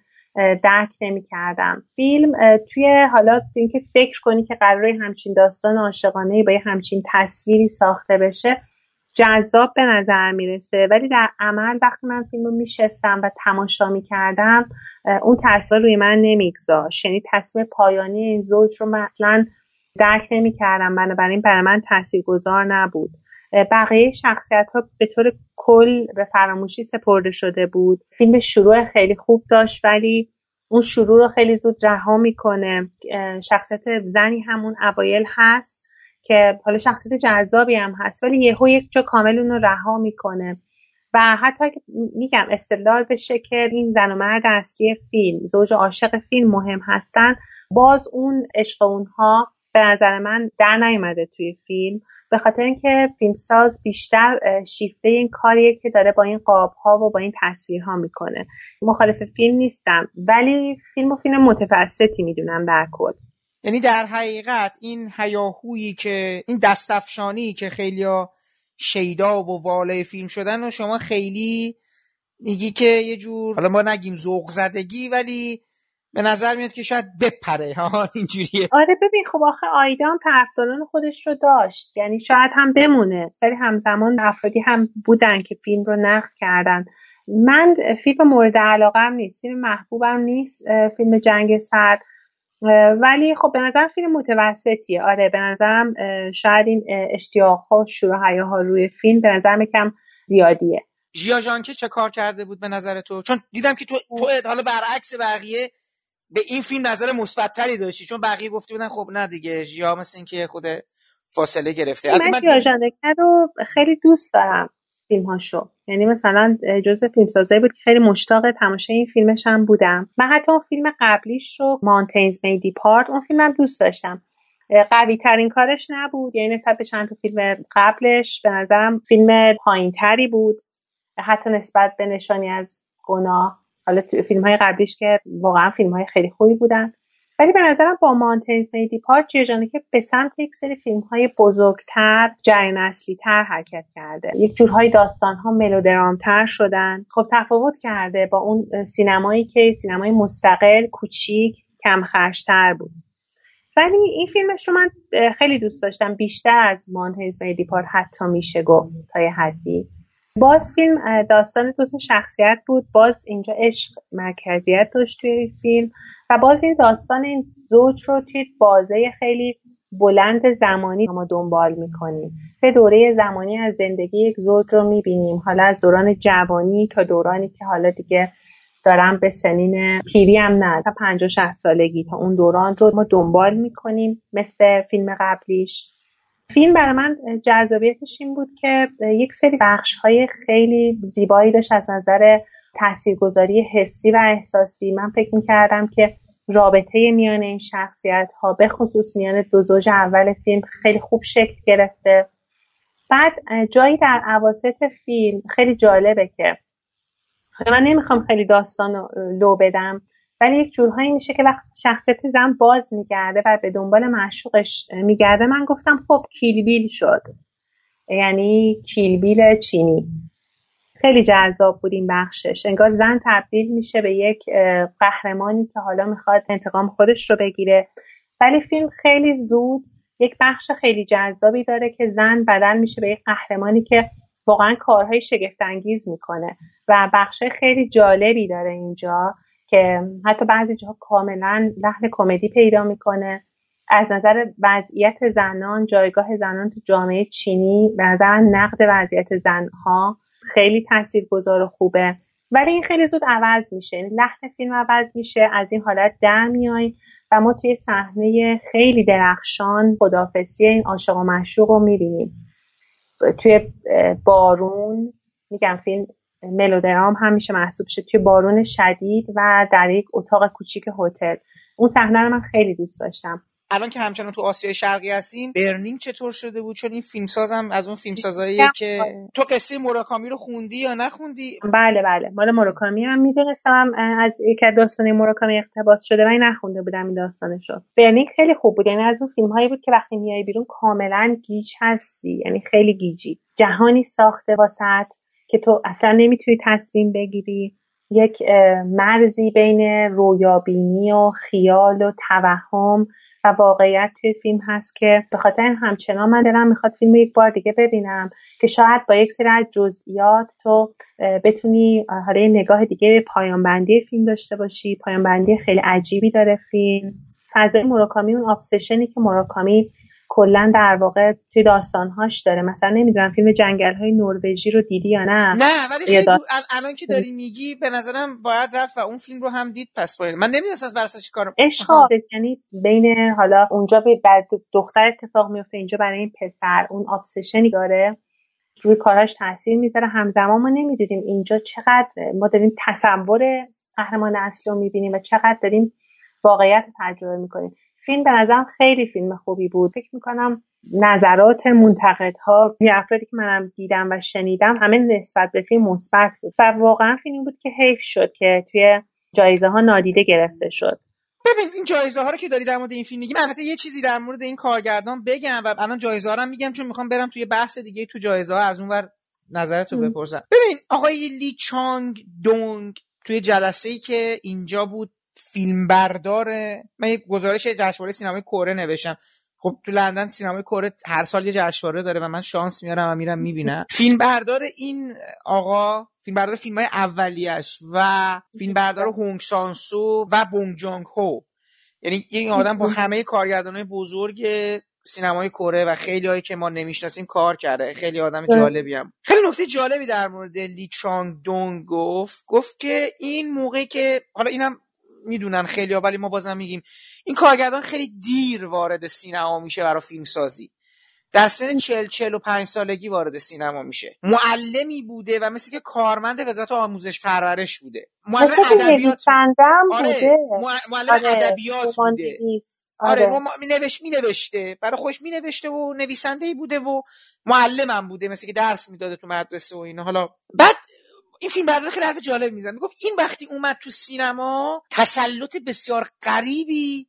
درک نمی کردم فیلم توی حالا اینکه فکر کنی که قراره همچین داستان عاشقانه با یه همچین تصویری ساخته بشه جذاب به نظر می‌رسه. ولی در عمل وقتی من فیلم رو میشستم و تماشا می‌کردم اون تاثیر روی من نمیگذاشت. یعنی تصویر پایانی این زوج رو مثلا درک نمی‌کردم. بنابراین برای من تاثیرگذار نبود. بقیه شخصیت ها به طور کل به فراموشی سپرده شده بود. فیلم شروع خیلی خوب داشت ولی اون شروع رو خیلی زود رها می‌کنه. شخصیت زنی همون اوایل هست. که حالا شخصیت جذابی هم هست ولی یهو یک جا کامل اون رو رها می‌کنه. و حتی که میگم استدلال بشه که این زن و مرد اصلی فیلم زوج عاشق فیلم مهم هستن. باز اون عشق اونها به نظر من در نیومده توی فیلم. به خاطر اینکه فیلمساز بیشتر شیفته این کاریه که داره با این قاب ها و با این تصویرها می‌کنه. مخالف فیلم نیستم ولی فیلم و فیلم متوسطی می‌دونم در کل. یعنی در حقیقت این هیاهویی که این دستفشانی که خیلی شیدا و واله فیلم شدن و شما خیلی میگی که یه جور حالا ما نگیم ذوق زدگی ولی به نظر میاد که شاید بپره. ها اینجوریه. آره ببین خب آخه آیدان طرفداران خودش رو داشت. یعنی شاید هم بمونه ولی همزمان افرادی هم بودن که فیلم رو نقد کردن. من فیلم مورد علاقم نیست. فیلم محبوبم نیست. فیلم جنگ سرد. ولی خب به نظر فیلم متوسطیه. آره به نظرم شاید این اشتیاق ها شروع ها روی فیلم به نظر کم زیادیه. ژیا جانکه چه کار کرده بود به نظر تو؟ چون دیدم که تو تو حالا برعکس بقیه به این فیلم نظر مثبتتری داشتی. چون بقیه گفته بودن خب نه دیگه ژیا مثل اینکه خود فاصله گرفته. من ژیا جانکه رو خیلی دوست دارم. فیلم هاشو یعنی مثلا جزء فیلمسازایی بود که خیلی مشتاق تماشای این فیلمش هم بودم. من حتی اون فیلم قبلیش رو مانتینز میدی پارت اون فیلمم دوست داشتم. قوی ترین کارش نبود. یعنی نسبت به چند تا فیلم قبلش به نظرم فیلم پایین تری بود. حتی نسبت به نشانی از گناه. حالا فیلم های قبلیش که واقعا فیلم های خیلی خوبی بودن. ولی به نظرم با مانتینز میدی پارت جیرجانه که به سمت یک سری فیلم های بزرگتر جریان اصلی تر حرکت کرده. یک جورهای داستان ها ملودرام تر شدن. خب تفاوت کرده با اون سینمایی که سینمای مستقل کوچیک کم خرشتر بود. ولی این فیلمش رو من خیلی دوست داشتم. بیشتر از مانهز پار حتی میشه گفت تا یه حدی. باز فیلم داستان دو تا شخصیت بود. باز اینجا عشق مرکزیت داشت توی فیلم و باز این داستان این زوج رو توی بازه خیلی بلند زمانی ما دنبال می‌کنیم. سه دوره زمانی از زندگی یک زوج رو می‌بینیم. حالا از دوران جوانی تا دورانی که حالا دیگه دارم به سنین پیری هم نه تا پنج و سالگی تا اون دوران رو ما دنبال می‌کنیم. مثل فیلم قبلیش. فیلم برای من جذابیتش این بود که یک سری بخش های خیلی زیبایی داشت از نظر تاثیرگذاری حسی و احساسی. من فکر می‌کردم که رابطه میان این شخصیت ها به خصوص میان دو زوج اول فیلم خیلی خوب شکل گرفته. بعد جایی در عواسط فیلم خیلی جالبه که من نمی‌خوام خیلی داستان لو بدم. ولی یک جورهایی میشه که وقتی شخصیت زن باز میگرده و به دنبال معشوقش میگرده من گفتم خب کیلبیل شد. یعنی کیلبیل چینی. خیلی جذاب بود این بخشش. انگار زن تبدیل میشه به یک قهرمانی که حالا می‌خواد انتقام خودش رو بگیره. ولی فیلم خیلی زود یک بخش خیلی جذابی داره که زن بدل میشه به یک قهرمانی که واقعا کارهای شگفتانگیز می‌کنه. و بخش خیلی جالبی داره اینجا. که حتی بعضی جاها کاملا لحن کمدی پیدا می‌کنه. از نظر وضعیت زنان جایگاه زنان تو جامعه چینی به نظر نقد وضعیت زنها خیلی تاثیرگذار و خوبه. ولی این خیلی زود عوض میشه. یعنی لحن فیلم عوض میشه. از این حالت در میای و ما توی صحنه خیلی درخشان خدافسی این عاشق و مشوق رو می‌بینیم. توی بارون میگم فیلم ملودرام هم میشه محسوب شه توی بارون شدید و در یک اتاق کوچیک هتل. اون صحنه رو من خیلی دوست داشتم. الان که همچنان تو آسیای شرقی هستیم برنینگ چطور شده بود؟ چون این فیلمسازم از اون فیلمسازاییه که تو قصه موراکامی رو خوندی یا نخوندی؟ بله بله. مال موراکامی هم می‌دونستم. از یک از داستان موراکامی اقتباس شده ولی نخونده بودم این داستانش رو برنینگ خیلی خوب بود. یعنی از اون فیلم هایی بود که وقتی میای بیرون کاملا گیج هستی. یعنی خیلی گیجی. جهانی ساخته واسط که تو اصلا نمی‌تونی تصمیم بگیری یک مرزی بین رویابینی و خیال و توهم و واقعیت توی فیلم هست که به خاطر همچنان من دلم می‌خواد فیلم یک بار دیگه ببینم که شاید با یک سری از جزئیات تو بتونی حالا نگاه دیگه به پایان بندی فیلم داشته باشی پایان بندی خیلی عجیبی داره فیلم. فضای مراکامی اون ابسشنی که مراکامی کلا در واقع توی داستانهاش داره. مثلا نمی‌دونم فیلم جنگل های نروژی رو دیدی یا نه؟ نه ولی الان که داری میگی به نظرم باید رفت و اون فیلم رو هم دید پس باید من نمی‌دونم از برسا چی کارم عشق یعنی بین حالا اونجا بعد دختر اتفاق میفته اینجا برای این پسر اون ابسشنی داره. روی کارهاش تاثیر می‌ذاره. همزمان ما نمی‌دونیم اینجا چقدر ما داریم تصور قهرمان اصلی رو می‌بینیم و چقدر داریم واقعیت تجربه می‌کنیم. فیلم به نظرم خیلی فیلم خوبی بود. فکر می‌کنم نظرات منتقدها یه افرادی که منم دیدم و شنیدم همه نسبت به فیلم مثبت بود. و واقعا فیلم بود که حیف شد که توی جایزه ها نادیده گرفته شد. ببین این جایزه ها رو که داری در مورد این فیلم میگی من البته یه چیزی در مورد این کارگردان بگم و الان جایزه ها رو میگم چون می‌خوام برم توی بحث دیگه تو جایزه ها از اونور نظرتو بپرسم. ببین آقای لی چانگ دونگ توی جلسه ای که اینجا بود فیلمبرداره من یک گزارش جشنواره سینمای کره نوشتم. خب تو لندن سینمای کره هر سال یه جشنواره داره و من شانس میارم و میرم می‌بینم. فیلم بردار این آقا فیلم بردار فیلم های اولیش و فیلم بردار هونگ سانسو و بونگ جانگ هو. یعنی این آدم با همه کارگردان های بزرگ سینمای کره و خیلی هایی که ما نمی‌شناسیم کار کرده. خیلی آدم جالبی هم. خیلی نکته جالبی در مورد لی چانگ دونگ گفت. گفت که این موقعی که حالا اینم می‌دونن خیلی ها ولی ما بازم میگیم این کارگردان خیلی دیر وارد سینما میشه برای فیلم سازی در سن چل چل و پنج سالگی وارد سینما میشه. معلمی بوده و مثل که کارمند وزارت آموزش پرورش بوده. معلم ادبیات آره معلم آره. ادبیات بوده. آره, آره. می نوشت می نوشته برای خوش می نوشته و نویسنده بوده و معلمم بوده مثل که درس می‌داده تو مدرسه و اینا. حالا بعد این فیلم بردار خیلی حرف جالب میزن می‌گفت این وقتی اومد تو سینما تسلط بسیار غریبی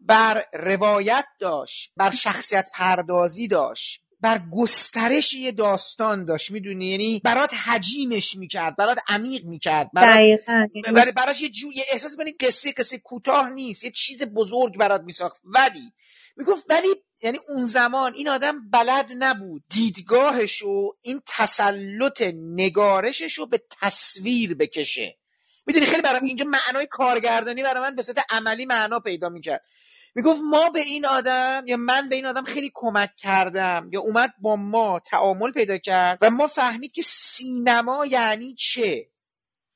بر روایت داشت بر شخصیت پردازی داشت بر گسترش یه داستان داشت. می‌دونی؟ یعنی برات حجیمش می‌کرد برات عمیق می‌کرد برات براش یه جو یه احساس کنی قصه قصه کوتاه نیست یه چیز بزرگ برات میساخت. ولی می‌گفت ولی یعنی اون زمان این آدم بلد نبود. دیدگاهش و این تسلط نگارشش رو به تصویر بکشه. می‌دونی خیلی برام اینجا معنای کارگردانی برای من به صورت عملی معنا پیدا می‌کرد. می‌گفت ما به این آدم یا من به این آدم خیلی کمک کردم یا اومد با ما تعامل پیدا کرد و ما فهمید که سینما یعنی چه.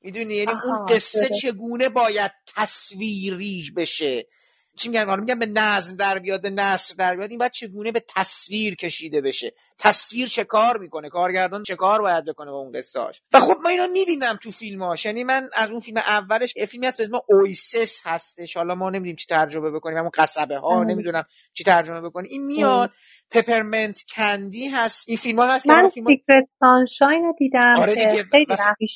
می‌دونی یعنی اون قصه چگونه باید تصویری بشه. چی میگن؟ حالا میگن به نظم در بیاد به نصر در بیاد. این باید چگونه به تصویر کشیده بشه؟ تصویر چه کار می‌کنه؟ کارگردان چه کار باید بکنه با اون قصهاش؟ و خب ما اینو می‌بینم تو فیلماش یعنی من از اون فیلم اولش فیلمی هست به اسم اویسس هستش. حالا ما نمی‌دونیم چی ترجمه بکنیم. همون قصبه ها نمی‌دونم چی ترجمه بکنیم. این میاد. Peppermint Candy هست. این فیلم ها هست من فیلم Secret Sunshine دیدم. آره خیلی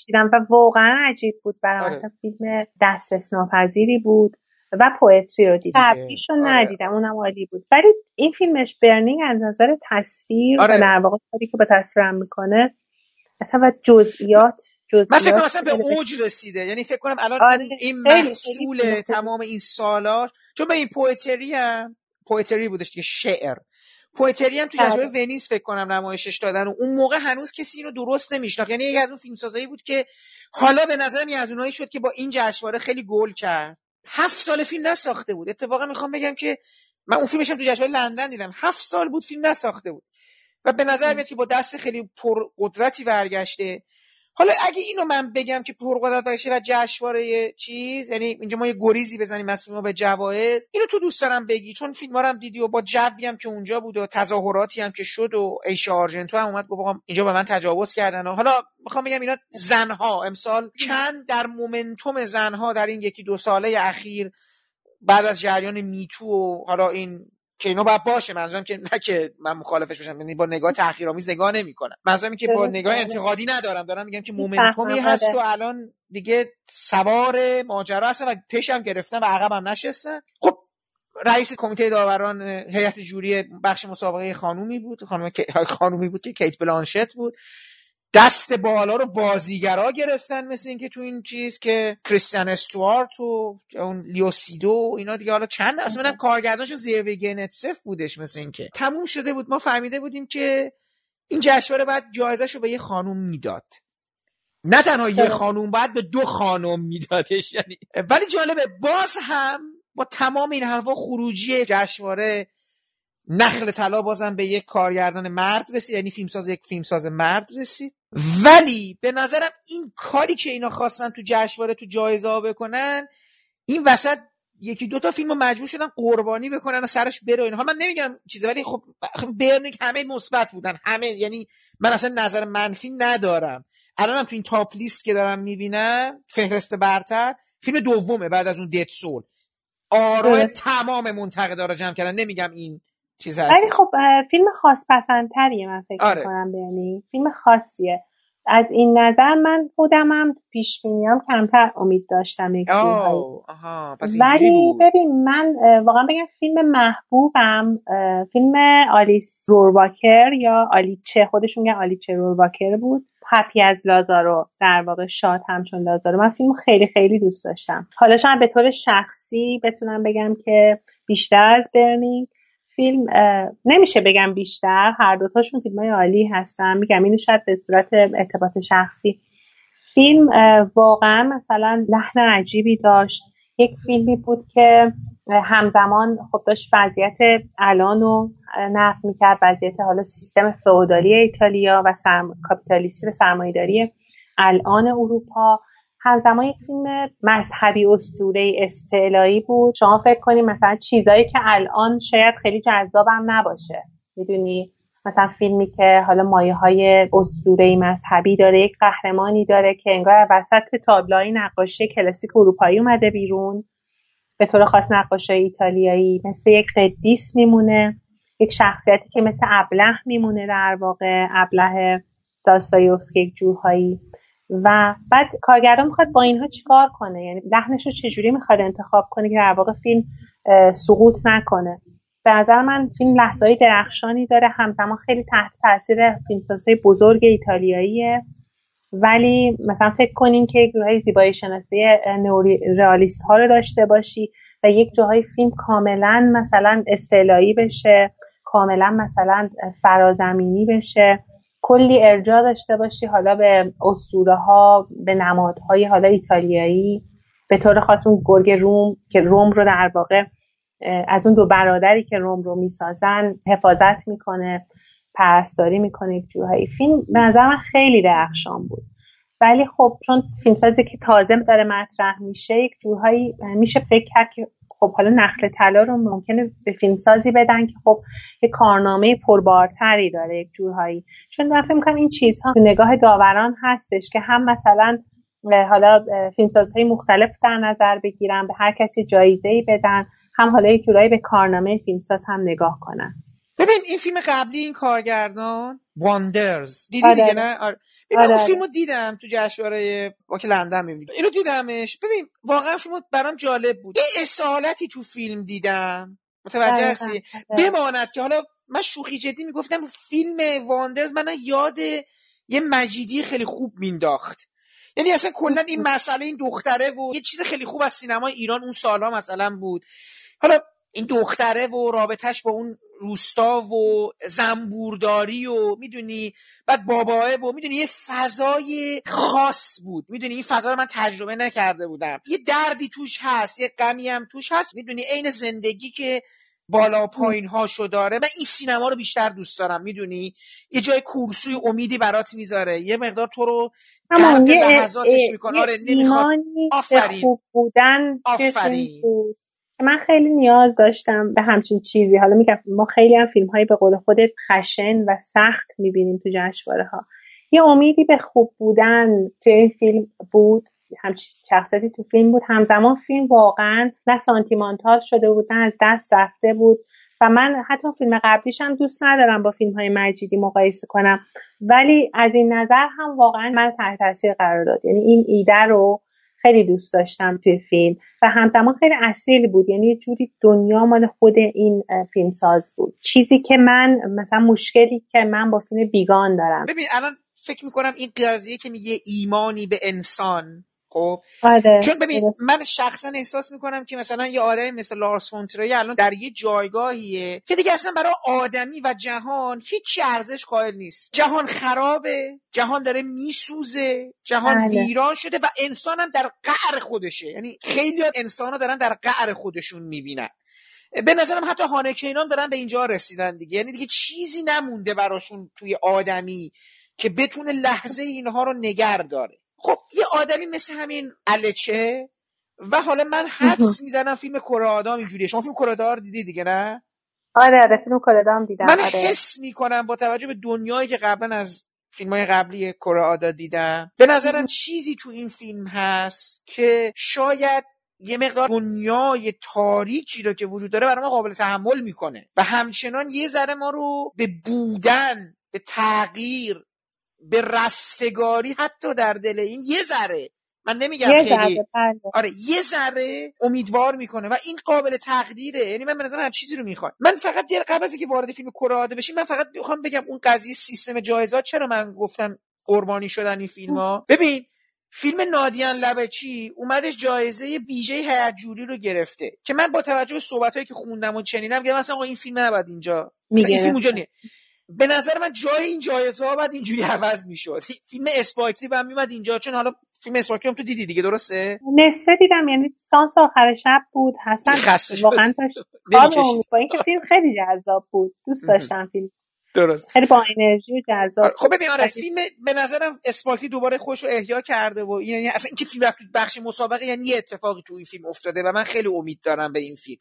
دیدم و واقعا عجیب بود برای آره. فیلم دسترس ناپذیری بود. و Poetry رو دیدم قبلیش رو آره. ندیدم اونم عالی بود ولی این فیلمش Burning از نظر تصویر آره. و در واقع کاری که به تصویرم می‌کنه اصلا و جزئیات جزئیات من فکر کنم اصلا به اوج رسیده یعنی فکر کنم الان آره. این محصول تمام این سالا چون به این پوئتری هم پوئتری بودش دیگه شعر پوئتری هم تو جشنواره بله. ونیز فکر کنم نمایشش دادن و اون موقع هنوز کسی اینو درست نمیشناخت یعنی یکی از اون فیلمسازایی بود که حالا به نظرم از اونایی شد که با این جشنواره خیلی گل کرد هفت سال فیلم نساخته بود. اتفاقا می‌خوام بگم که من اون فیلمشم تو جشنواره لندن دیدم. هفت سال بود فیلم نساخته بود. و به نظر میاد که با دست خیلی پر قدرتی برگشته. حالا اگه اینو من بگم که پرقدرت باشه و جشنواره چیز یعنی اینجا ما یه گریزی بزنیم از فیلم به جوایز اینو تو دوست دارم بگی چون فیلم هم دیدی و با جوی هم که اونجا بود و تظاهراتی هم که شد و ایشا آرژنتو هم اومد گفت اینجا به من تجاوز کردن و حالا می‌خوام بگم اینا زنها امسال چند در مومنتوم زنها در این یکی دو ساله اخیر بعد از جریان میتو و حالا این که اینا باید باشه. منظورم که نه که من مخالفش باشم یعنی با نگاه تحقیرآمیز نگاه نمی‌کنم. منظورم که با نگاه انتقادی ندارم. دارم میگم که مومنتومی هست و الان دیگه سوار ماجرا هستن و پشم گرفتن و عقبم نشستن. خب رئیس کمیته داوران هیئت جوری بخش مسابقه خانومی بود. خانم خانومی بود که کیت بلانشت بود. دست بالا رو بازیگرا گرفتن مثل اینکه تو این چیز که کریستیان استوارت و اون لیوسیدو اینا دیگه. حالا چند اصلا کارگردانش زیوی گنتسف بودش مثل اینکه. تموم شده بود. ما فهمیده بودیم که این جشنواره بعد جایزش رو به یه خانوم می‌داد. نه تنها یه خانوم بعد به دو خانوم میدادش. یعنی ولی جالبه باز هم با تمام این حرفا خروجی جشنواره نخل طلا بازم به یک کارگردان مرد رسید. یعنی فیلمساز یک فیلمساز مرد رسید. ولی به نظرم این کاری که اینا خواستن تو جشنواره تو جایزه بکنن این وسط یکی دو تا فیلم مجبور شدن قربانی بکنن و سرش بره اینها. من نمیگم چیزی ولی خب برنیک همه مثبت بودن. همه یعنی من اصلا نظر منفی ندارم. الانم تو این تاپ لیست که دارم می‌بینم فهرست برتر فیلم دومه بعد از اون دت سول آرای تمام منتقدا رو جمع کردن. نمیگم این چیز هست. ولی خب فیلم خاص پسندتریه من فکر آره. کنم یعنی فیلم خاصیه. از این نظر من خودمم پیش بینیام کمتر امید داشتم ولی ببین من واقعا بگم فیلم محبوبم فیلم آلیس رورواکر یا آلیچه خودشون میگن آلیچه رورواکر بود. هپی از لازارو در واقع شاد همچون لازارو من فیلم خیلی خیلی دوست داشتم. حالا شاید به طور شخصی بتونم بگم که بیشتر از برنینگ فیلم نمیشه بگم بیشتر. هر دوتاشون فیلم های عالی هستن. میگم اینو شاید به صورت ارتباط شخصی. فیلم واقعا مثلا لحن عجیبی داشت. یک فیلمی بود که همزمان خب داشت وضعیت الان رو نقد می‌کرد. وضعیت حالا سیستم فئودالی ایتالیا و سرم... کاپیتالیستی و سرمایهداری الان اروپا. همزمان یک فیلم مذهبی اسطوره استعلایی بود. شما فکر کنید مثلا چیزایی که الان شاید خیلی جذابم نباشه. می‌دونی؟ مثلا فیلمی که حالا مایه های اسطوره مذهبی داره یک قهرمانی داره که انگار وسط تابلوهای نقاشی کلاسیک اروپایی اومده بیرون. به طور خاص نقاشی ایتالیایی. مثل یک قدیس میمونه. یک شخصیتی که مثل ابله میمونه در واقع. ابله داستایوفسکی یک جورهایی. و بعد کارگردان می‌خواد با اینها چیکار کنه؟ یعنی لحنش رو چجوری می‌خواد انتخاب کنه که در واقع فیلم سقوط نکنه؟ به نظر من فیلم لحظه درخشانی داره همزمان خیلی تحت تاثیر فیلمسازهای بزرگ ایتالیاییه. ولی مثلا فکر کنین که یک جاهای زیبایی شناسی رئالیست ها رو داشته باشی و یک جاهای فیلم کاملا مثلا استعلایی بشه کاملا مثلا فرازمینی بشه. کلی ارجاع داشته باشی. حالا به اسطوره ها به نمادهای حالا ایتالیایی به طور خاص اون گرگ روم که روم رو در واقع از اون دو برادری که روم رو می‌سازن حفاظت می‌کنه پرستاری می‌کنه یک جوهایی فیلم به نظر من خیلی درخشان بود. ولی خب چون فیلمسازی که تازه داره مطرح میشه یک جوهایی میشه فکر کرد که خب حالا نخل طلا رو ممکنه به فیلمسازی بدن که خب یه کارنامه پربارتری داره یک جورهایی. چون من فکر می‌کنم این چیزها نگاه داوران هستش که هم مثلا حالا فیلمسازهای مختلف در نظر بگیرن به هر کسی جایزه ای بدن هم حالا یک جورایی به کارنامه فیلمساز هم نگاه کنن. ببین این فیلم قبلی این کارگردان واندرز دیدی آره. دیگه نه؟ آره. ببین آره. اون فیلمو دیدم تو جشنواره واک لندن می‌بینم اینو دیدمش. ببین واقعا فیلمو برام جالب بود. یه اصالتی تو فیلم دیدم. متوجه هستی؟ بماند که حالا من شوخی جدی می‌گفتم فیلم واندرز من یاد یه مجیدی خیلی خوب مینداخت یعنی اصلا کلا این مسئله این دختره و یه چیز خیلی خوب از سینما ایران اون سالها مثلا بود. حالا این دختره و رابطهش با اون روستا و زنبورداری و می‌دونی بعد باباه و می‌دونی یه فضای خاص بود. می‌دونی این فضا رو من تجربه نکرده بودم. یه دردی توش هست یه غمی هم توش هست. می‌دونی عین زندگی که بالا پایین هاشو داره. من این سینما رو بیشتر دوست دارم. می‌دونی؟ یه جای کورسوی امیدی برات می‌ذاره. یه مقدار تو رو لحظاتش می‌کنه. آره نمی‌خواد. آفرین. خوب بودن آفرین. من خیلی نیاز داشتم به همچین چیزی. حالا میگم ما خیلی هم فیلم هایی به قول خودت خشن و سخت می‌بینیم تو جشنواره ها یه امیدی به خوب بودن تو این فیلم بود همچین شخصیتی تو فیلم بود. همزمان فیلم واقعا نه سانتیمانتال شده بود نه از دست رفته بود و من حتی فیلم قبلیشم دوست ندارم با فیلم های مجیدی مقایسه کنم. ولی از این نظر هم واقعا من تحت تاثیر قرار داد. یعنی این ایده رو خیلی دوست داشتم توی فیلم و همزمان خیلی اصیل بود. یعنی یه جوری دنیا مال خود این فیلم ساز بود. چیزی که من مثلا مشکلی که من با فیلم بیگان دارم. ببین الان فکر می‌کنم این قضیه که میگه ایمانی به انسان خب آره. چون ببین من شخصا احساس می‌کنم که مثلا یه آدمی مثل لارس فونترای الان در یه جایگاهیه که دیگه اصلا برای آدمی و جهان هیچ ارزش قائل نیست. جهان خرابه جهان داره میسوزه جهان بله. ویران شده و انسان هم در قعر خودشه. یعنی خیلی انسان ها دارن در قعر خودشون می‌بینن. به نظرم حتی هانکینان دارن به اینجا رسیدن دیگه. یعنی دیگه چیزی نمونده براشون توی آدمی که بتونه لحظه اینها رو نگر داره. خب یه آدمی مثل همین الچه و حالا من حدس می‌زنم فیلم کره اینجوریه. شما فیلم کره دیدی دیگه نه؟ آره آره فیلم کره دیدم من آره. حس می‌کنم با توجه به دنیایی که قبلا از فیلم های قبلی کره دیدم. به نظرم چیزی تو این فیلم هست که شاید یه مقدار دنیای تاریکی رو که وجود داره برای ما قابل تحمل می‌کنه. و همچنان یه ذره ما رو به بودن به تغییر به رستگاری حتی در دل این یه ذره. من نمیگم خیلی. بله. آره یه ذره امیدوار می‌کنه و این قابل تقدیره. یعنی من به هم چیزی رو می‌خوام من فقط دیگه قبل از اینکه وارد فیلم کره بشیم من فقط می‌خوام بگم اون قضیه سیستم جایزات چرا من گفتم قربانی شدن این فیلم ها ببین فیلم نادیان لبچی اومدش جایزه ویژه هیئت جوری رو گرفته که من با توجه به صحبتایی که خوندم و شنیدم میگم مثلا این فیلم نباید اینجا. این فیلم اونجا نیست. به نظر من جای این جایزه ها باید اینجوری عوض می‌شد. فیلم اسپایکلی هم میمد اینجا چون حالا فیلم اسپایکلی هم تو دیدی دیگه درسته؟ نصفه دیدم یعنی سانس آخر شب بود. حسن واقعا با اینکه فیلم خیلی جذاب بود. دوست داشتم فیلم درست. خیلی با انرژی جذاب. آره، خب ببین آره فیلم به نظرم اسپارکی دوباره خوش رو احیا کرده و این یعنی اصلا اینکه فیلم رفت بخش مسابقه یعنی یه اتفاقی تو این فیلم افتاده و من خیلی امید دارم به این فیلم.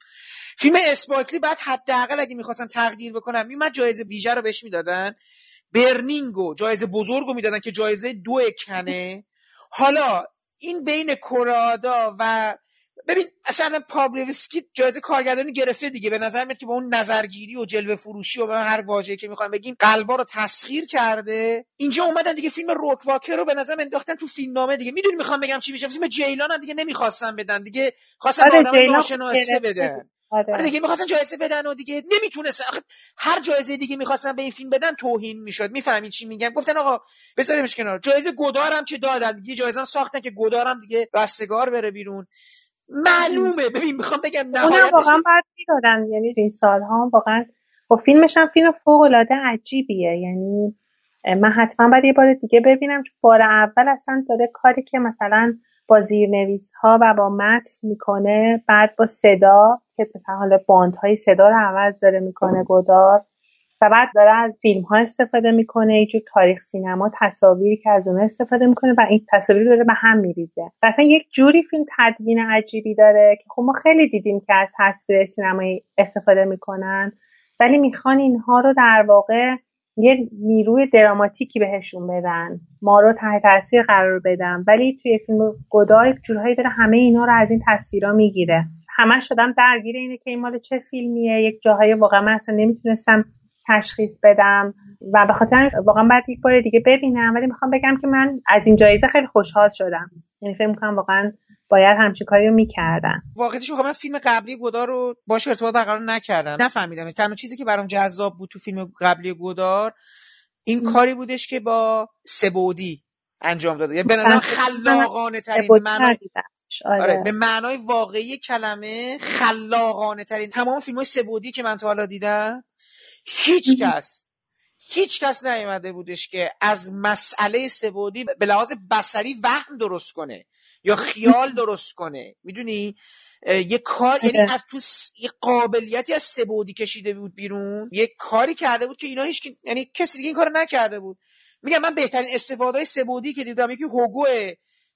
فیلم اسپارکلی بعد حداقل اگه می‌خواستن تقدیر بکنم من جایزه ویژه رو بهش می‌دادن. برنینگو جایزه بزرگو می‌دادن که جایزه دو کنه حالا این بین کرادا و ببین اصلا پابلوسکی جایزه کارگردانی گرفته دیگه. به نظر میاد که با اون نظرگیری و جلوه فروشی و هر واژه‌ای که می‌خوایم بگیم قلبا رو تسخیر کرده. اینجا اومدن دیگه فیلم روک واکر رو به نظر انداختن تو فیلمنامه دیگه. می‌دونی می‌خوام بگم چی میشه؟ فیلم جیلان هم دیگه نمی‌خواستن بدن دیگه. خواستن آره آدم ناشناسه بدن. آره. آره دیگه می‌خواستن جایزه بدن و دیگه نمی‌تونستن هر جایزه دیگه می‌خواستن به این فیلم بدن توهین می‌شد. می‌فهمید چی میگم؟ گفتن آقا بذاریمش کنار. جایزه گدارم که دادن. دیگه جایزه ساختن که گدارم دیگه رستگار بره بیرون. معلومه. ببین می‌خوام بگم نهایتش واقعا بعد می‌دادن. یعنی این سالها واقعا با فیلمش هم فیلم فوق العاده عجیبیه. یعنی من حتما باید یه بار دیگه ببینم چون بار اول اصلا داره کاری که مثلا با زیرنویس ها و با متن می‌کنه بعد با صدا که مثلا حالا باند های صدا رو عوض داره می‌کنه گدار. و بعد داره از فیلم ها استفاده می‌کنه یه تاریخ سینما تصاویری که از اون استفاده می‌کنه و این تصاویر داره به هم میریزه. مثلا یک جوری فیلم تدوین عجیبی داره که خب ما خیلی دیدیم که از تصویر سینمایی استفاده می‌کنن ولی می‌خوان اینها رو در واقع یه نیروی دراماتیکی بهشون بدن. ما رو تحت تاثیر قرار بدن. ولی توی فیلم گدار جورهایی داره همه اینا رو از این تصویرها می‌گیره. همش شدم درگیر اینه که این مال چه فیلمیه یک جاهای واقعا من اصلا نمی‌تونستم تشخیص بدم و به خاطر واقعا بعد یک بار دیگه ببینم ولی می‌خوام بگم که من از این جایزه خیلی خوشحال شدم. یعنی فکر می‌کنم واقعا باید همچین کاری رو می‌کردن. واقعیتش من فیلم قبلی گدار رو باش ارتباط برقرار نکردم. نفهمیدم. تنها چیزی که برام جذاب بود تو فیلم قبلی گدار این کاری بودش که با سبودی انجام داده. یعنی به نظرم خلاقانه ترین معنای آره. آره. به معنای واقعی کلمه خلاقانه ترین تمام فیلم های سبودی که من تا حالا دیدم هیچ کس هیچ کس نیومده بودش که از مسئله سبودی به لحاظ بسری وهم درست کنه یا خیال درست کنه. می‌دونی؟ یه کار یعنی آره. از تو یه قابلیتی از سبودی کشیده بود بیرون. یه کاری کرده بود که اینا هیچ یعنی کسی دیگه این کار نکرده بود. میگم من بهترین استفاده های سبودی که دیدم یکی هوگو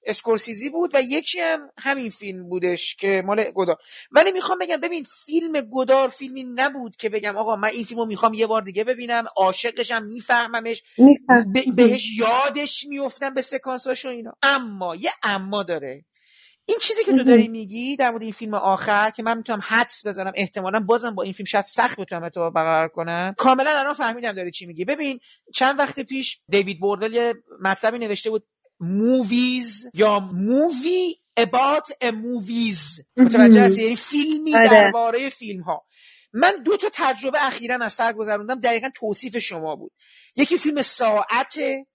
اسکورسیزی بود و یکی هم همین فیلم بودش که مال گدار ولی می‌خوام بگم ببین فیلم گدار فیلمی نبود که بگم آقا من این فیلمو می‌خوام یه بار دیگه ببینم عاشقشم میفهممش بهش یادش میفتم به سکانساش و اینا. اما یه اما داره. این چیزی که تو داری میگی در مورد این فیلم آخر که من می‌تونم حدس بزنم احتمالا بازم با این فیلم شاید سخت بتونم ارتباط برقرار کنم. کاملا الان فهمیدم داری چی میگی ببین چند وقت پیش دیوید بوردل یه مطلبی نوشته بود movies یا movie about a movies. متوجه هستی؟ یعنی فیلمی آره. درباره فیلم ها من دو تا تجربه اخیرا از سر گذروندم. دقیقا توصیف شما بود. یکی فیلم ساعته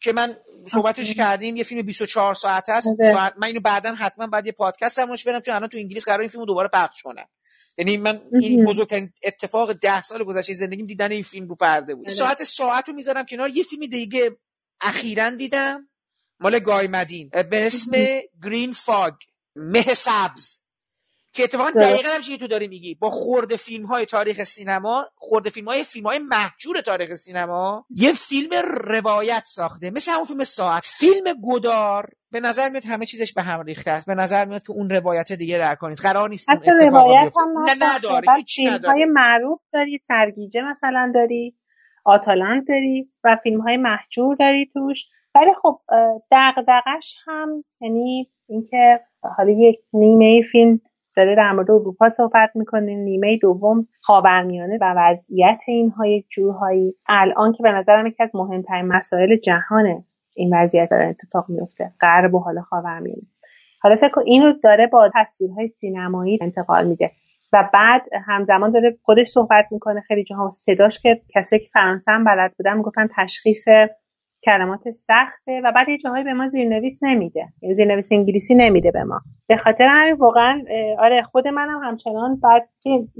که من صحبتش کردیم. یه فیلم 24 ساعت هست. آره. ساعت من اینو بعدا حتما بعد یه پادکست هم برم چون الان تو انگلیس قرار این فیلمو دوباره پخش کنم. یعنی من این بزرگترین اتفاق ده سال گذشته زندگیم دیدن این فیلم رو پرده بود. آره. ساعت ساعت رو می‌ذارم کنار. یه فیلم دیگه اخیرا دیدم. مال گای مدین. به اسم گرین فاگ. مه سبز. که اتفاقا دقیقا هم که تو داری میگی. با خورده فیلم های تاریخ سینما خورده فیلم های فیلم های محجور تاریخ سینما یه فیلم روایت ساخته. مثل همون فیلم ساعت. فیلم گدار به نظر میاد همه چیزش به هم ریخته است. به نظر میاد تو اون روایت دیگه در کنید قرار نیست اون روایت هم نه نداره فیلم های معروف داری. سرگیجه مثلا داری. آتالانت داری. و فیلم های محجور داری توش. ولی خب دغدغش هم یعنی اینکه حالا یک نیمه فیلم داره در مورد اروپا صحبت می‌کنه نیمه دوم خاورمیانه و وضعیت اینها یک جورهایی الان که به نظرم یکی از مهمترین مسائل جهانه این وضعیت داره اتفاق میفته غرب و حالا خاورمیانه. حالا فکر اینو داره با تصویرهای سینمایی انتقال میده و بعد همزمان داره خودش صحبت می‌کنه خیلی جاها صداش که کسی که فرانسه هم بلد بودن می‌گفتن تشخیص کلمات سخته و بعد یه جاهایی به ما زیرنویس نمیده. یعنی زیرنویس انگلیسی نمیده به ما. به خاطر همین واقعا آره خود منم همچنان بعد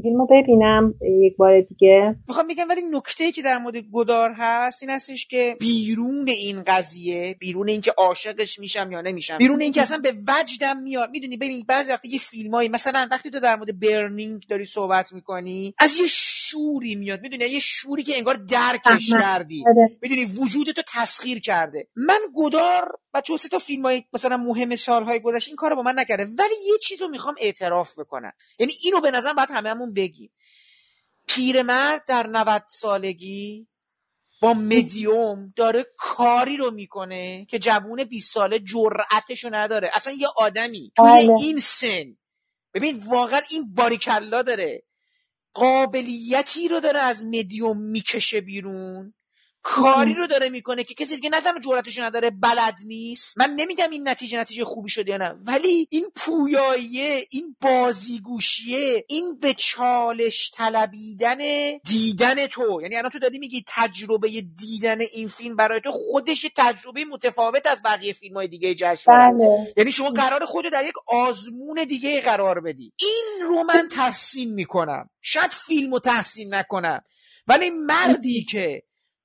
فیلمو ببینم یک بار دیگه. می‌خوام بگم ولی نکته که در مورد گدار هست این هستش که بیرون این قضیه بیرون اینکه عاشقش میشم یا نمیشم بیرون اینکه اصلا به وجدم میاد. می‌دونی ببین بعضی وقتی یه فیلمایی مثلا وقتی تو در مورد برنینگ داری صحبت می‌کنی از یه شوری میاد. می‌دونی یه شوری که انگار درکش کردی آره. می‌دونی وجود تو تسخیر کرده. من گدار و چون تا فیلم های مثلا مهم سالهای گذشته این کارو با من نکرده ولی یه چیز رو می‌خوام اعتراف بکنم. یعنی اینو به نظر باید همون بگیم. پیرمرد در 90 سالگی با مدیوم داره کاری رو می‌کنه که جوون 20 ساله جرأتشو نداره. اصلا یه آدمی توی بله. این سن. ببین واقعا این باریکلا داره. قابلیتی رو داره از مدیوم می‌کشه بیرون. کاری رو داره می‌کنه که کسی دیگه نه جرأتش نداره بلد نیست. من نمیگم این نتیجه نتیجه خوبی شده یا نه ولی این پویاییه این بازیگوشیه این به چالش طلبیدن دیدن تو. یعنی الان تو داری میگی تجربه دیدن این فیلم برای تو خودش تجربه متفاوت از بقیه فیلم های دیگه جشن بله. یعنی شما قرار خود در یک آزمون دیگه قرار بدی. این رو من تحسین می‌کنم. شاید فیلم رو تحسین نکنم. ولی مردی که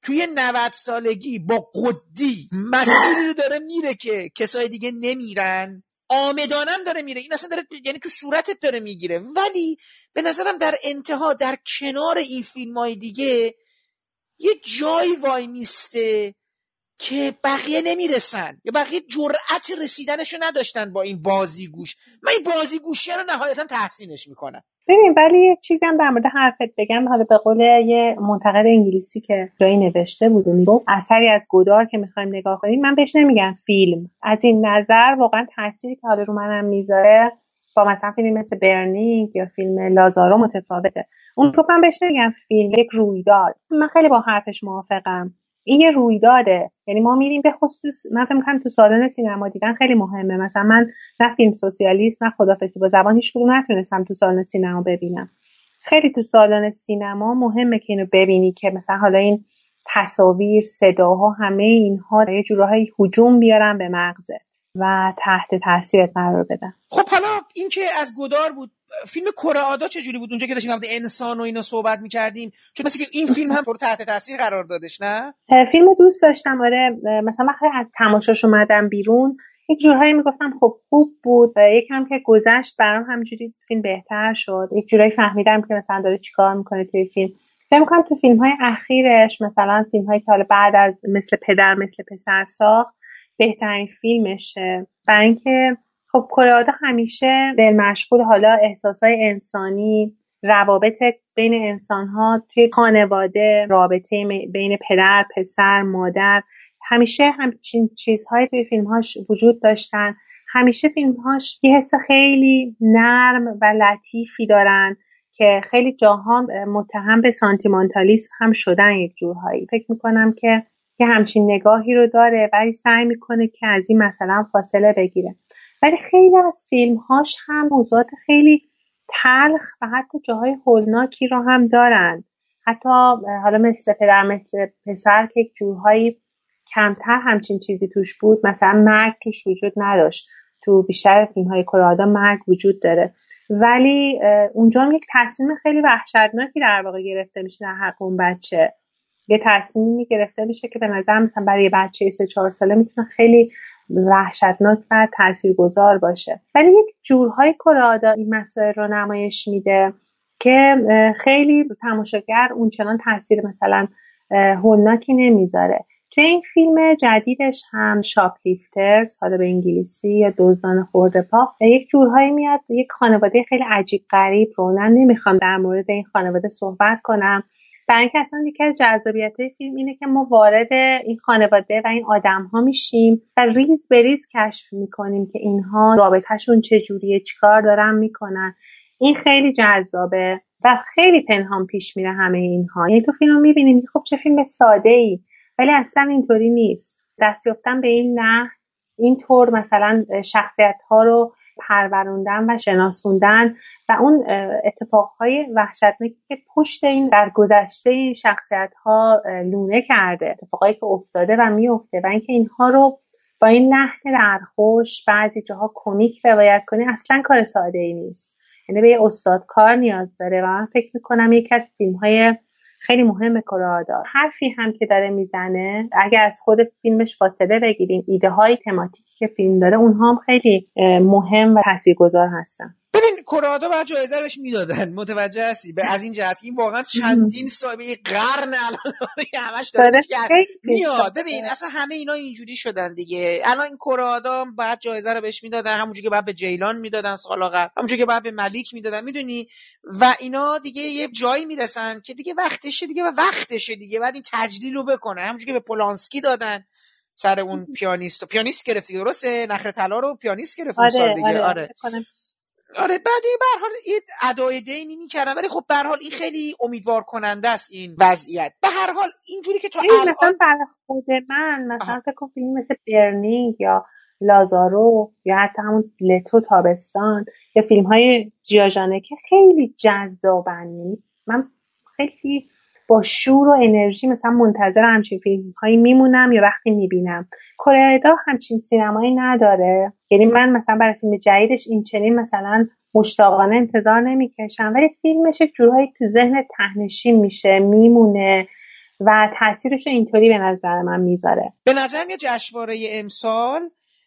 توی 90 سالگی با قدی مسیری رو داره میره که کسای دیگه نمیرن. آمدانم داره میره. این اصلا داره یعنی تو صورتت داره می‌گیره. ولی به نظرم در انتها در کنار این فیلم های دیگه یه جای وای میسته که بقیه نمی‌رسن. یا بقیه جرأت رسیدنشو نداشتن با این بازیگوش. من این بازیگوشی رو نهایتا تحسینش می‌کنم. ببین ولی یه چیزی هم در مورد حرفت بگم. حالا به قول یه منتقد انگلیسی که جایی نوشته بود می‌گفت اثری از گودار که می‌خوایم نگاه کنیم. من بهش نمیگم فیلم. از این نظر واقعا تاثیری که حالا رو منم می‌ذاره با مثلا فیلمی مثل برنینگ یا فیلم لازارو متفاوته. اون تو من بهش نمیگم فیلم یک رویداد. من خیلی با حرفش موافقم. این یه رویداده. یعنی ما میریم به خصوص من فکر می‌کنم تو سالن سینما دیدن خیلی مهمه. مثلا من نه فیلم سوسیالیست نه خدافزی با زبان هیچ کدوم نتونستم تو سالن سینما ببینم. خیلی تو سالن سینما مهمه که اینو ببینی که مثلا حالا این تصاویر صداها همه اینها یه جورایی هجوم بیارن به مغزه و تحت تاثیرت قرار بدن. خب حالا این که از گدار بود فیلم کره آدا چجوری بود؟ اونجا که داشتیم انسان و اینا صحبت می‌کردیم چون مثل که این فیلم هم تو تحت تاثیر قرار دادش نه؟ فیلم دوست داشتم آره مثلا وقتی از تماشاش اومدم بیرون یک جورهایی می‌گفتم خب خوب بود و یکم که گذشت برام همینجوری فیلم بهتر شد. یک جورایی فهمیدم که مثلا داره چیکار می‌کنه توی فیلم. فکر می‌کنم تو فیلم های اخیرش مثلا فیلم هایی که حالا بعد از مثل پدر مثل پسر ساخت بهترین فیلمشه. برای اینکه خب کلادا همیشه دل مشغول حالا احساسای انسانی روابط بین انسان ها توی خانواده رابطه بین پدر پسر مادر همیشه همچین چیزهایی توی فیلمهاش وجود داشتن. همیشه فیلمهاش یه حس خیلی نرم و لطیفی دارن که خیلی جاها متهم به سانتیمانتالیسم هم شدن یک جورهایی. فکر می‌کنم که که همچین نگاهی رو داره ولی سعی می‌کنه که از این مثلا فاصله بگیره. ولی خیلی از فیلمهاش هم موضوعات خیلی تلخ و حتی جاهای هولناکی رو هم دارن. حتی حالا مثل پدر مثل پسر که جورهایی کمتر همچین چیزی توش بود. مثلا مرگ توش وجود نداشت. تو بیشتر فیلم های کلادا مرگ وجود داره. ولی اونجا هم یک تصمیم خیلی وحشتناکی در واقع گرفته میشه در حق اون بچه. یه تصمیمی گرفته میشه که به نظر مثلا برای بچه سه چهار ساله می‌تونه خیلی وحشتناک و تاثیرگذار باشه. ولی یک جورهای کلادا این مسائل رو نمایش میده که خیلی تماشاگر اونچنان تاثیر مثلا هولناکی نمی‌ذاره. توی این فیلم جدیدش هم Shoplifters حالا به انگلیسی یا دزدان خورده پا یک جورهایی میاد. یک خانواده خیلی عجیب غریب رو نمی‌خوام در مورد این خانواده صحبت کنم. برای اینکه اصلا یکی از جذابیت فیلم اینه که ما وارد این خانواده و این آدم ها میشیم و ریز به ریز کشف می‌کنیم که اینها رابطهشون چجوریه چیکار دارن می‌کنن. این خیلی جذابه و خیلی پنهان پیش میره همه اینها. یعنی تو فیلم می‌بینیم خب چه فیلم ساده ای ولی اصلا اینطوری نیست. دست یافتن به این نه اینطور مثلا شخصیت ها رو پروروندن و شناسوندن و اون اتفاقهای وحشتناکی که پشت این در گذشته این شخصیت ها لونه کرده اتفاقایی که افتاده و میفته و اینکه اینها رو با این لحن درخوش بعضی جاها کمیک روایت کنی اصلا کار ساده ای نیست. یعنی به یه استاد کار نیاز داره و من فکر می‌کنم یکی از فیلم های خیلی مهم کرادا حرفی هم که داره می‌زنه اگر از خود فیلمش فاصله بگیریم ایده های تماتیکی که فیلم داره اونها هم خیلی مهم و تاثیرگذار هستن. کرادا بعد جایزه بهش می‌دادن. متوجه هستی؟ به از این جهت این واقعا چندین سال قرن الان همش داره میاد. ببین اصلا همه اینا اینجوری شدن دیگه. الان این کرادا بعد جایزه رو بهش می‌دادن. همونجوری که بعد به جیلان می‌دادن سال قبل همونجوری که بعد به ملیک می‌دادن. می‌دونی؟ و اینا دیگه یه جایی می‌رسن که دیگه وقتشه دیگه و وقتشه دیگه. بعد این تجلیل رو بکنن. همونجوری که به پولانسکی دادن سر اون پیانیست. و پیانیست گرفتی درسته؟ نخره طلا رو پیانیست گرفت آره, سال دیگه. آره. آره. آره بعد به حال این ادای دینی می‌کردن ولی خب به حال این خیلی امیدوار کننده است این وضعیت. به هر حال اینجوری که تو الان مثلا برای خود من مثلا فکر فیلم مثل برنینگ یا لازارو یا حتی همون لتو تابستان یا فیلم های جیاجانه که خیلی جذابن. یعنی من خیلی با شور و انرژی مثلا منتظر همچین فیلم هایی میمونم یا وقتی می‌بینم. کره همچین سینمایی نداره. یعنی من مثلا برای فیلم جدیدش این چنین مثلا مشتاقانه انتظار نمی‌کشم. ولی فیلمش جورهایی تو ذهن تهنشین میشه میمونه و تاثیرش اینطوری به نظر من می‌ذاره. به نظر میاد جشنواره امسال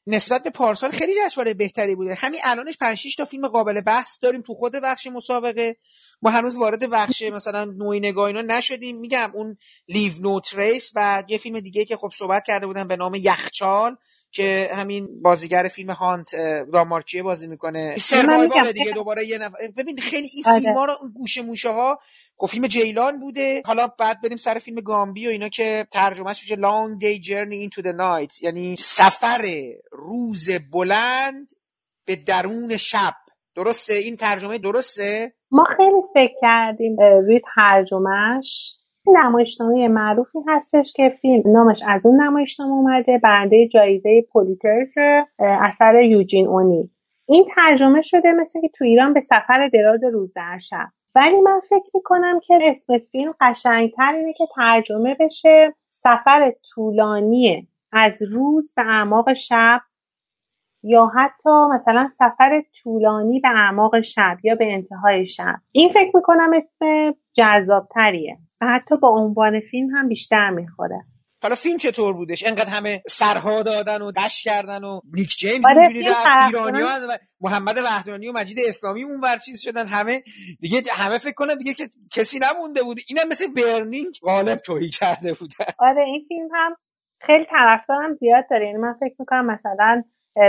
نسبت به پارسال خیلی جشنواره بهتری بوده. همین الانش 5 تا فیلم قابل بحث داریم تو خود بخش مسابقه. ما هنوز وارد بخش مثلا نوعی نگاه اینا نشدیم. میگم اون لیو نوت ریس و یه فیلم دیگه که خب صحبت کرده بودن به نام یخچال. که همین بازیگر فیلم هانت دامارچیه بازی می‌کنه. سروایوال دیگه دوباره یه نفر ببین خیلی این آره. فیلم ها رو اون گوشه موشه ها خب فیلم جیلان بوده. حالا بعد بریم سر فیلم گامبی و اینا که ترجمهش میشه Long Day Journey into the Night. یعنی سفر روز بلند به درون شب. درسته؟ این ترجمه درسته؟ ما خیلی فکر کردیم روی ترجمهش. نمایشنامه معروفی هستش که فیلم نامش از اون نمایشنامه اومده برنده جایزه پولیترز اثر یوجین اونی. این ترجمه شده مثل که تو ایران به سفر دراز روز در شب. ولی من فکر می‌کنم که اسم فیلم قشنگتر اینه که ترجمه بشه سفر طولانی از روز به اعماق شب یا حتی مثلا سفر طولانی به اعماق شب یا به انتهای شب. این فکر می‌کنم اسم جذابتریه. و حتی با عنوان فیلم هم بیشتر می‌خوره. حالا فیلم چطور بودش؟ انقدر همه سرها دادن و دشت کردن و نیک جیمز آره اینجوری ایرانی و محمد وحدانی و مجید اسلامی اون چیز شدن همه دیگه همه فکر کنن دیگه که کسی نمونده بود. اینم مثل برنینگ غالب توهی کرده بودن آره این فیلم هم خیلی طرفدارم زیاد داره. یعنی من فکر می‌کنم مثلا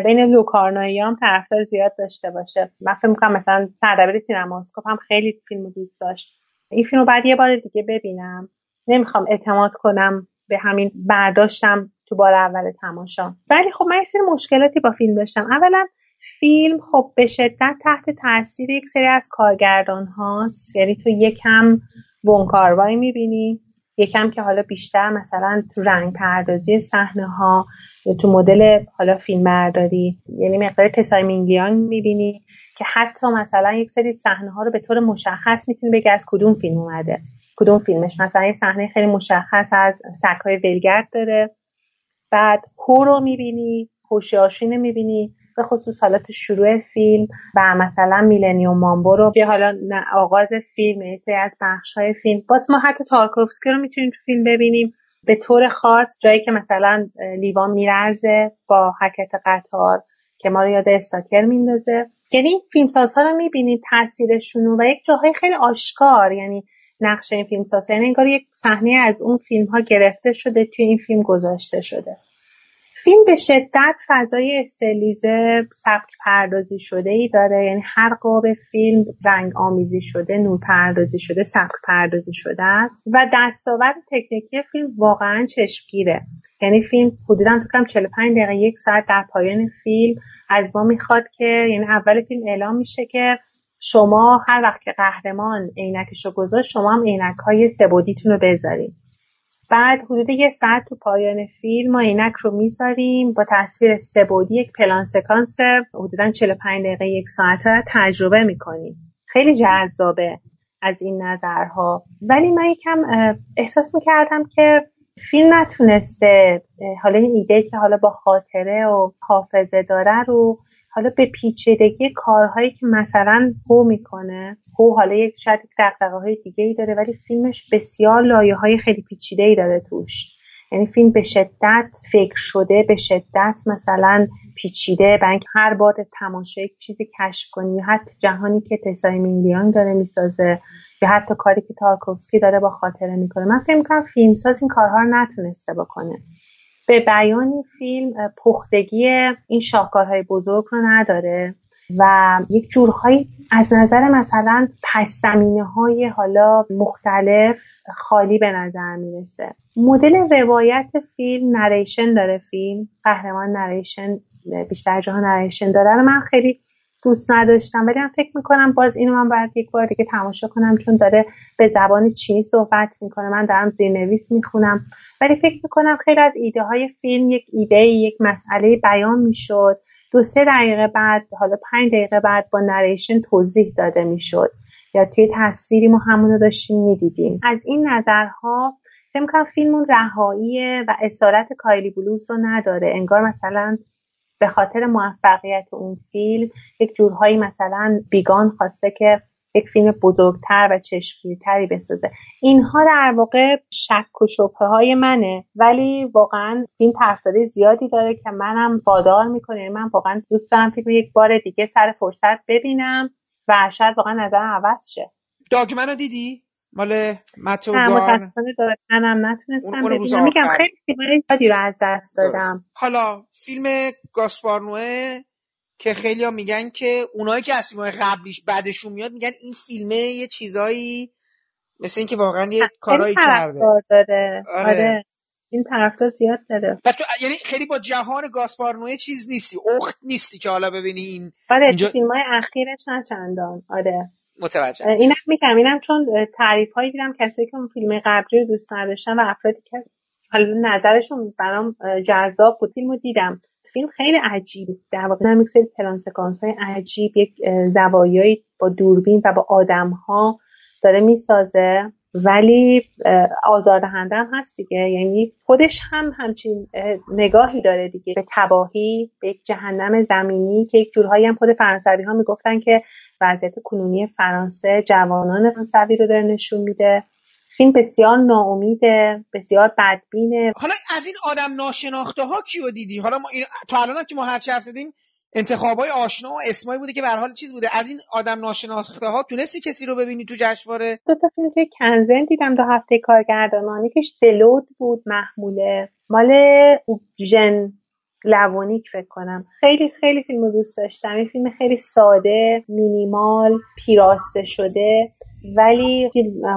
بین لوکارنایی هم طرفدار زیاد داشته باشه. من فکر می‌کنم مثلا سردبیر سینماسکوپ هم خیلی فیلم دوست داشت. این فیلم رو بعد یه بار دیگه ببینم. نمی‌خوام اعتماد کنم به همین برداشتم تو بار اول تماشا. ولی خب من یه سری مشکلاتی با فیلم داشتم. اولا فیلم خب به شدت تحت تاثیر یک سری از کارگردان هاست یعنی تو یکم بونکاروایی می‌بینی یکم که حالا بیشتر مثلا تو رنگ پردازی صحنه ها تو مدل حالا فیلم برداری یعنی مقدار تسای مینگلیان می‌بینی. که حتی مثلا یک سری صحنه ها رو به طور مشخص می‌تونی بگی از کدوم فیلم اومده. کدوم فیلمش؟ مثلا یه صحنه خیلی مشخص از سگهای ولگرد داره. بعد هو رو می‌بینی هوشیاشین می‌بینی. به خصوص حالت شروع فیلم و مثلا میلنیوم مامبو رو که حالا آغاز فیلم یه از بخش های فیلم. باز ما حتی تارکوفسکی رو می‌تونیم تو فیلم ببینیم. به طور خاص جایی که مثلا لیوان میرزه با حرکت قطار که ما رو یاد استاکر میندازه. یعنی این فیلمسازها رو می‌بینید تاثیرشون و یک جاهای خیلی آشکار. یعنی نقش این فیلم ساز یعنی انگار یک صحنه از اون فیلم ها گرفته شده توی این فیلم گذاشته شده. فیلم به شدت فضای استلیزه سبک پردازی شده ای داره. یعنی هر قاب فیلم رنگ آمیزی شده نور پردازی شده سبک پردازی شده است. و دستاورد تکنیکی فیلم واقعا چشمگیره. یعنی فیلم حدودا فکرم 45 دقیقه یک ساعت در پایان فیلم از ما می‌خواد که یعنی اول فیلم اعلام میشه که شما هر وقت که قهرمان عینکش رو گذاشت شما هم عینک های سبودیتون رو بذارید بعد حدود یه ساعت تو پایان فیلم ما عینک رو می‌ذاریم. با تصویر سبودی یک پلان سکانس حدودا 45 دقیقه یک ساعت رو تجربه می‌کنیم. خیلی جذابه از این نظرها. ولی من یکم احساس می‌کردم که فیلم نتونسته حالا این ایده که حالا با خاطره و حافظه داره رو حالا به پیچیدگی کارهایی که مثلا هو می‌کنه هو حالا یک شاید دقدقه های دیگه ای داره ولی فیلمش بسیار لایه های خیلی پیچیده ای داره توش. یعنی فیلم به شدت فکر شده به شدت مثلا پیچیده و هر بار تماشا یک چیزی کشف کنی حتی جهانی که تسای مینگلیان داره می‌سازه یا حتی کاری که تارکوفسکی داره با خاطره می‌کنه. من فکر می‌کنم فیلمساز این کارها رو نتونسته بکنه. به بیان فیلم پختگی این شاهکارهای بزرگ رو نداره و یک جورهایی از نظر مثلا پس های حالا مختلف خالی به نظر می‌رسه. مدل روایت فیلم نریشن داره فیلم قهرمان نریشن بیشتر جاها نریشن داره رو من خیلی دوست نداشتم ولی من فکر می‌کنم باز اینو من باید یک بار دیگه تماشا کنم چون داره به زبان چینی صحبت می‌کنه. من دارم زیرنویس می‌خونم. ولی فکر می‌کنم خیلی از ایده های فیلم یک ایده یک مسئله بیان می‌شد. دو سه دقیقه بعد حالا پنج دقیقه بعد با نریشن توضیح داده می‌شد. یا توی تصویری ما همونو داشتیم می‌دیدیم. از این نظرها فکر کنم فیلم اون رهایی و اسارت کایلی بلوز رو نداره. انگار مثلا به خاطر موفقیت اون فیلم یک جورهایی مثلا بیگان خواسته که یک فیلم بزرگتر و چشمگیرتری بسازه. اینها در واقع شک و شبه های منه ولی واقعا این طرفداری زیادی داره که منم وادار می‌کنه. من واقعا دوست دارم فیلم یک بار دیگه سر فرصت ببینم و شاید واقعا نظرم عوض شه. داگمنو دیدی؟ مال متو متاسفانه منم نتونستم ببینم. میگم خیلی فیلم زیادی رو از دست دادم. حالا فیلم گاسپارنوه که خیلی ها میگن که اونایی که از فیلم قبلیش بعدشون میاد میگن این فیلمه یه چیزایی مثل اینکه واقعا یه کارایی کرده داره. آره. آره. این طرفدار زیاد داره و تو یعنی خیلی با جهان گاسپارنوه چیز نیستی اخت نیستی که حالا ببینی این آره اینجا... فیلم های اخیرش نه چندان آره متوجه اینم میگم اینم چون تعریف هایی دیدم کسایی که اون فیلم قبلی رو دوست نداشتن و افرادی که حالا نظرشون برام جذاب بود فیلمو دیدم فیلم خیلی عجیب در واقع هم سری پلان سکانس های عجیب یک زوایایی با دوربین و با آدم ها داره می‌سازه. ولی آزاردهنده هم هست دیگه. یعنی خودش هم همچین نگاهی داره دیگه. به تباهی به یک جهنم زمینی که یک جورهایی هم خود فرانسوی ها می‌گفتن که وضعیت کنونی فرانسه جوانان فرانسوی رو داره نشون میده. فیلم بسیار ناامیده بسیار بدبینه. حالا از این آدم ناشناخته ها کیو دیدی؟ حالا ما این... تا الان که ما هر چه دیدیم انتخابای آشنا و اسمایی بوده که به حال چیز بوده. از این آدم ناشناخته ها تونستی کسی رو ببینی تو جشنواره؟ دو تا فیلم که کنزن دیدم دو هفته کارگردانانی که دلود بود محموله. مال ژن لوونیک فکر کنم. خیلی خیلی فیلم رو دوست داشتم. این فیلم خیلی ساده مینیمال پیراسته شده. ولی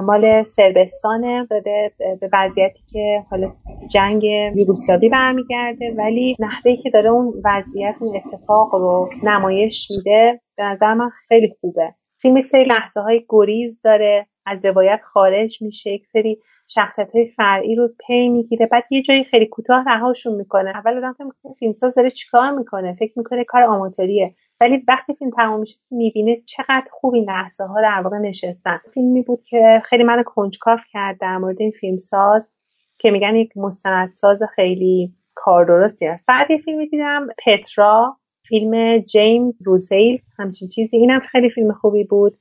مال سربستانه داده به وضعیتی که حالا جنگ یوگسلاوی برمیگرده ولی نحوه که داره اون وضعیت اون اتفاق رو نمایش میده به نظر من خیلی خوبه. فیلم سری لحظه های گریز داره از روایت خارج میشه یک سری شخصیت های فرعی رو پی می‌گیره. بعد یه جایی خیلی کوتاه رهاشون می‌کنه. اول آدم فکر فیلمساز داره چیکار می‌کنه؟ فکر می‌کنه کار آماتوریه. ولی وقتی فیلم تمام میشه می‌بینه چقدر خوب این لحظه ها در واقع نشستن. فیلمی بود که خیلی من کنجکاف کرد در مورد این فیلمساز که میگن یک مستندساز خیلی کار درستیه. بعد یه فیلمی دیدم پترا فیلم جیمز روزیل همچین چیزی. اینم خیلی فیلم خوبی بود.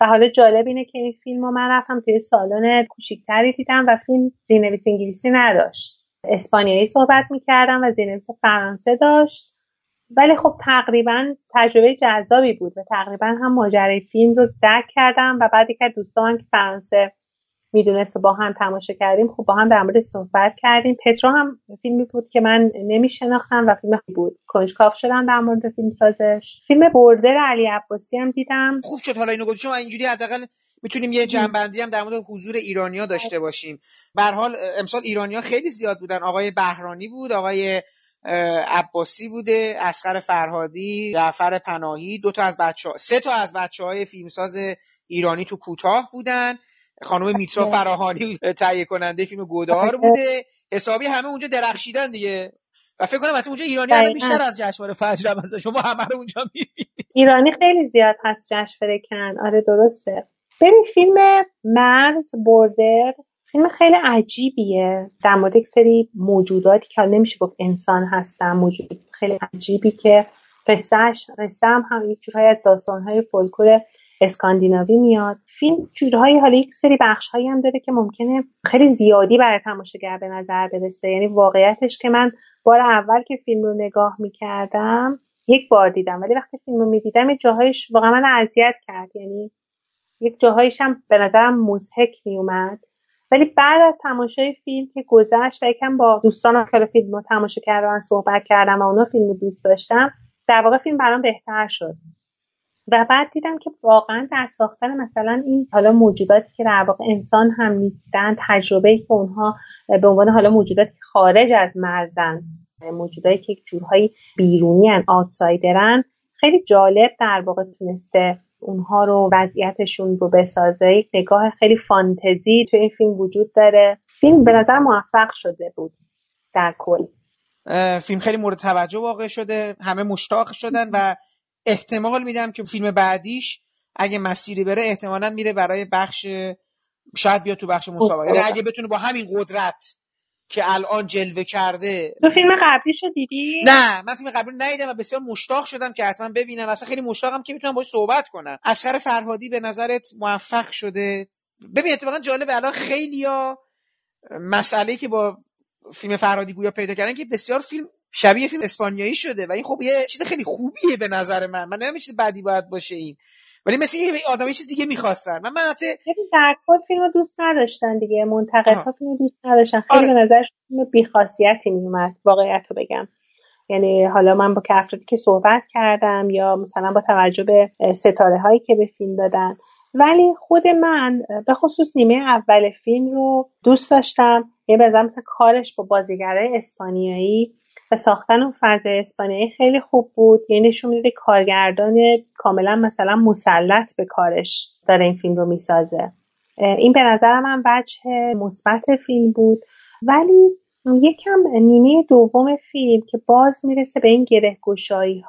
و حالا جالب اینه که این فیلم رو من رفتم توی سالن کوچیکتری دیدم و فیلم زیرنویس انگلیسی نداشت. اسپانیایی صحبت می‌کردم و زیرنویس فرانسه داشت. ولی خب تقریبا تجربه جذابی بود و تقریبا هم ماجرای فیلم رو درک کردم و بعدی که دوستان که فرانسه می‌دونست و با هم تماشا کردیم خب با هم در مورد صحبت کردیم. پترو هم فیلمی بود که من نمیشناختم و فیلم بود. کنجکاف شدم در مورد فیلم سازش فیلم بردر علی عباسی هم دیدم. خوب شد. حالا اینو گفت چون اینجوری حداقل می‌تونیم یه جنبندی هم در مورد حضور ایرانیا داشته باشیم. به حال امسال ایرانیا خیلی زیاد بودن. آقای بهرانی بود آقای عباسی بوده اسقر فرهادی جعفر پناهی دو تا از بچه ها سه تا از بچه های فیلمساز ایرانی تو کوتاه بودن. خانم میترا فراهانی تهیه کننده فیلم گودار بوده. حسابی همه اونجا درخشیدن دیگه. و فکر کنم اونجا ایرانی هم بیشتر از جشنواره فجر هم شما همه رو اونجا می‌بینید. ایرانی خیلی زیاد هست جشنواره کن. آره درسته. ببین فیلم مرز بردر فیلم خیلی عجیبیه. در مورد یک سری موجوداتی که نمیشه گفت انسان هستن موجود خیلی عجیبی که قصهش قصه هم, هم یک جورهایی از داستانهای فولکلور اسکاندیناوی میاد. فیلم جورهایی حالا یک سری بخشهایی هم داره که ممکنه خیلی زیادی برای تماشاگر به نظر برسه. یعنی واقعیتش که من بار اول که فیلم رو نگاه می‌کردم یک بار دیدم. ولی وقتی فیلم رو می‌دیدم یه جاهایش واقعا من اذیت کرد. یعنی یک جاهایش هم به نظرم مزهک میومد ولی بعد از تماشای فیلم که گذشت و یکم با دوستانم که فیلم رو تماشا کردن صحبت کردم و اونا فیلم رو دوست داشتم در واقع فیلم برام بهتر شد. و بعد دیدم که واقعا در ساختن مثلا این حالا موجوداتی که در واقع انسان هم نیستن تجربه که اونها به عنوان حالا موجوداتی که خارج از مرزن موجودایی که جورهایی بیرونی ان آتسایدرن خیلی جالب در واقع تونسته اونها رو وضعیتشون رو بسازه. یک نگاه خیلی فانتزی تو این فیلم وجود داره. فیلم به نظر موفق شده بود در کل. فیلم خیلی مورد توجه واقع شده. همه مشتاق شدن و احتمال میدم که فیلم بعدیش اگه مسیری بره احتمالا میره برای بخش شاید بیاد تو بخش مسابقه یعنی اگه بتونه با همین قدرت که الان جلوه کرده. تو فیلم قبلیشو دیدی؟ نه من فیلم قبلی ندیدم و بسیار مشتاق شدم که حتما ببینم. اصلا خیلی مشتاقم که بتونم باش صحبت کنم. اسخر فرهادی به نظرت موفق شده؟ ببین اتفاقا جالبه الان خیلیا مسئله که با فیلم فرهادی گویا پیدا کردن که بسیار فیلم شبیه فیلم اسپانیایی شده. و این خب یه چیز خیلی خوبیه به نظر من. من نمی‌دونم چیز بدی باید باشه این. ولی مثل یه آدم چیز دیگه می‌خواستن. من من حتی در کل فیلم دوست نداشتن دیگه. منتقدها فیلم دوست نداشتن. خیلی آره. به نظر فیلم بیخاصیتی میومد واقعیت رو بگم. یعنی حالا من با افرادی که صحبت کردم یا مثلا با توجه به ستاره هایی که به فیلم دادن. ولی خود من به خصوص نیمه اول فیلم رو دوست داشتم. یه بزن مثل کارش با بازیگرای اسپانیایی و ساختن اون فضای اسپانیایی خیلی خوب بود. یعنی نشون میده کارگردان کاملا مثلا مسلط به کارش داره این فیلم رو می‌سازه. این به نظر من وجه مثبت فیلم بود. ولی یکم نیمه دوم فیلم که باز می‌رسه به این گره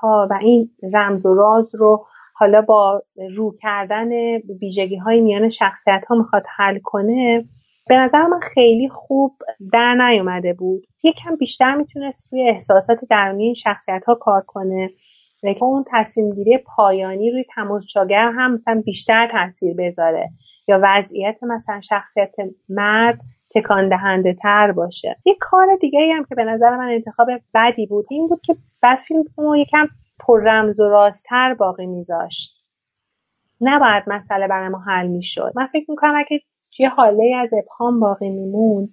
ها و این رمز و راز رو حالا با رو کردن ویژگی های میان شخصیت ها می‌خواد حل کنه به نظر من خیلی خوب در نیومده بود. یکم بیشتر می‌تونست روی احساسات درونی این شخصیت ها کار کنه. و اون تصمیم گیری پایانی روی تماشاگر هم مثلا بیشتر تاثیر بذاره. یا وضعیت مثلا شخصیت مرد تکان دهنده تر باشه. یه کار دیگه هم که به نظر من انتخاب بدی بود این بود که بعد فیلم رو یکم پر رمز و راستتر باقی میذاشت. نباید مسئله برای ما حل می‌شد. من فکر می‌کنم اگه توی حاله از ابهام باقی میمون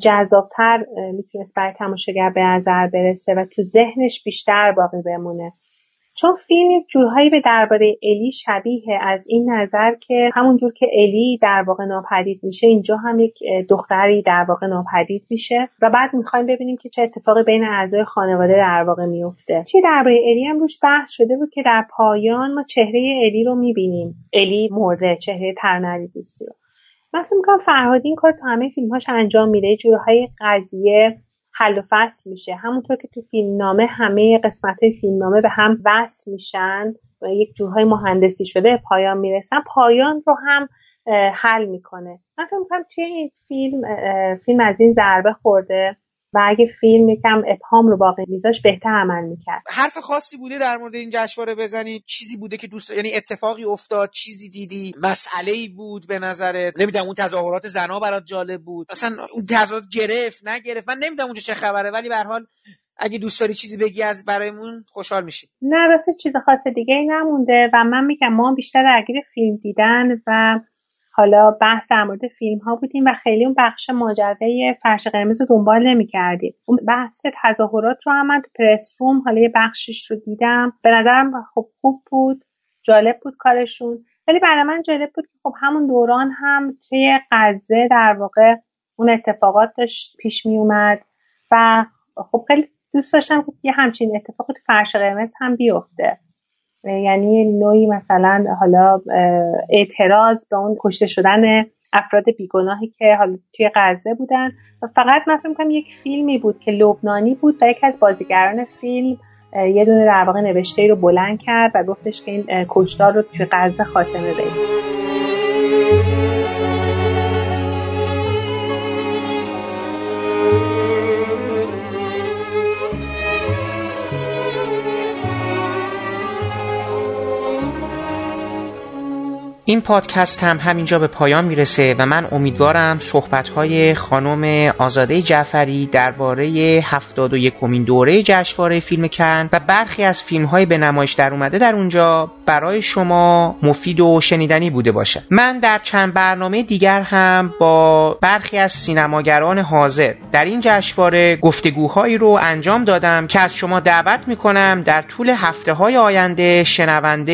جذابتر می‌تونست برای تماشاگر به نظر برسه و تو ذهنش بیشتر باقی بمونه. چون فیلم یک جورهایی به درباره الی شبیه از این نظر که همونجور که الی در واقع ناپدید میشه اینجا هم یک دختری در واقع ناپدید میشه و بعد می‌خوایم ببینیم که چه اتفاقی بین اعضای خانواده در واقع میفته چی درباره الی هم روش بحث شده بود که در پایان ما چهره الی رو می‌بینیم. الی مرده چهره ترنری دوستی رو. من فکر می‌کنم فرهادی این کار تو همه فیلمهاش انجام میده. جورهای قضیه حل و فصل میشه. همونطور که تو فیلم نامه همه قسمت های فیلم نامه به هم وصل میشن و یک جورهای مهندسی شده پایان می‌رسن. پایان رو هم حل می‌کنه. من فکر می‌کنم توی این فیلم فیلم از این ضربه خورده. و اگه فیلم یکم ابهام رو باقی میذاش بهتر عمل می‌کرد. حرف خاصی بوده در مورد این جشنواره بزنید چیزی بوده که دوست یعنی اتفاقی افتاد چیزی دیدی؟ مسئله ای بود به نظرت؟ نمی‌دونم اون تظاهرات زنا برات جالب بود؟ اصلا اون تظاهرات گرفت نگرفت؟ من نمی‌دونم اونجا چه خبره ولی به حال اگه دوست داری چیزی بگی از برایمون خوشحال میشیم نه راست چیز خاص دیگه ای نمونده و من میگم ما بیشتر درگیر فیلم دیدن و حالا بحث در مورد فیلم ها بودیم و خیلی اون بخش ماجرای فرش قرمز رو دنبال نمی کردیم اون بحث تظاهرات رو هم من پرس روم حالا یه بخشش رو دیدم. به نظرم خب خوب بود جالب بود کارشون. ولی برای من جالب بود که خب همون دوران هم توی غزه در واقع اون اتفاقات داشت پیش می اومد و خب خیلی دوست داشتم که یه همچین اتفاقی تو فرش قرمز هم بیفته. یعنی نوعی مثلا حالا اعتراض به اون کشته شدن افراد بیگناهی که حالا توی غزه بودن. و فقط من فکر یک فیلمی بود که لبنانی بود و یکی از بازیگران فیلم یه دونه در واقع نوشته ای رو بلند کرد و گفتش که این کشتار رو توی غزه خاتمه بدید این پادکست هم همینجا به پایان می‌رسه و من امیدوارم صحبتهای خانم آزاده جعفری درباره 71 کمین دوره جشنواره فیلم کن و برخی از فیلم های به نمایش در اومده در اونجا برای شما مفید و شنیدنی بوده باشه. من در چند برنامه دیگر هم با برخی از سینماگران حاضر در این جشنواره گفتگوهایی رو انجام دادم که از شما دعوت می‌کنم در طول هفته های آینده شنونده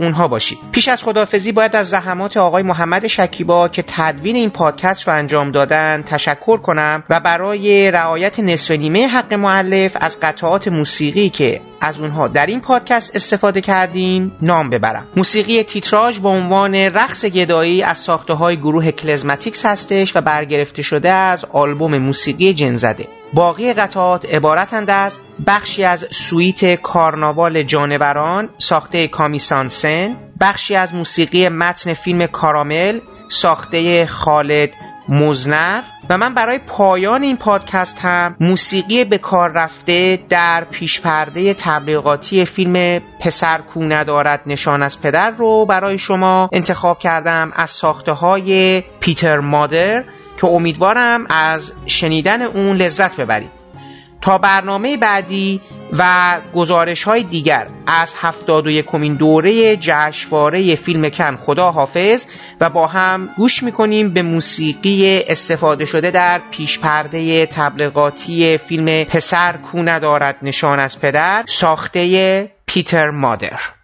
اونها باشید. پیش از خدافزی باید از زحمات آقای محمد شکیبا که تدوین این پادکست رو انجام دادن تشکر کنم و برای رعایت نصف نیمه حق معلف از قطعات موسیقی که از اونها در این پادکست استفاده کردیم نام ببرم. موسیقی تیتراژ با عنوان رقص گدایی از ساخته های گروه کلزماتیکس هستش و برگرفته شده از آلبوم موسیقی جنزده. باقی قطعات عبارتند از بخشی از سویت کارناوال جانوران ساخته کامیسانسن بخشی از موسیقی متن فیلم کارامل ساخته خالد مزنر و من برای پایان این پادکست هم موسیقی به کار رفته در پیشپرده تبلیغاتی فیلم پسر کو ندارد نشان از پدر رو برای شما انتخاب کردم از ساخته های پیتر مادر. که امیدوارم از شنیدن اون لذت ببرید. تا برنامه بعدی و گزارش های دیگر از 71 کمین دوره جشنواره فیلم کن خدا حافظ و با هم گوش می‌کنیم به موسیقی استفاده شده در پیشپرده تبلیغاتی فیلم پسر کو ندارد نشان از پدر ساخته پیتر مادر.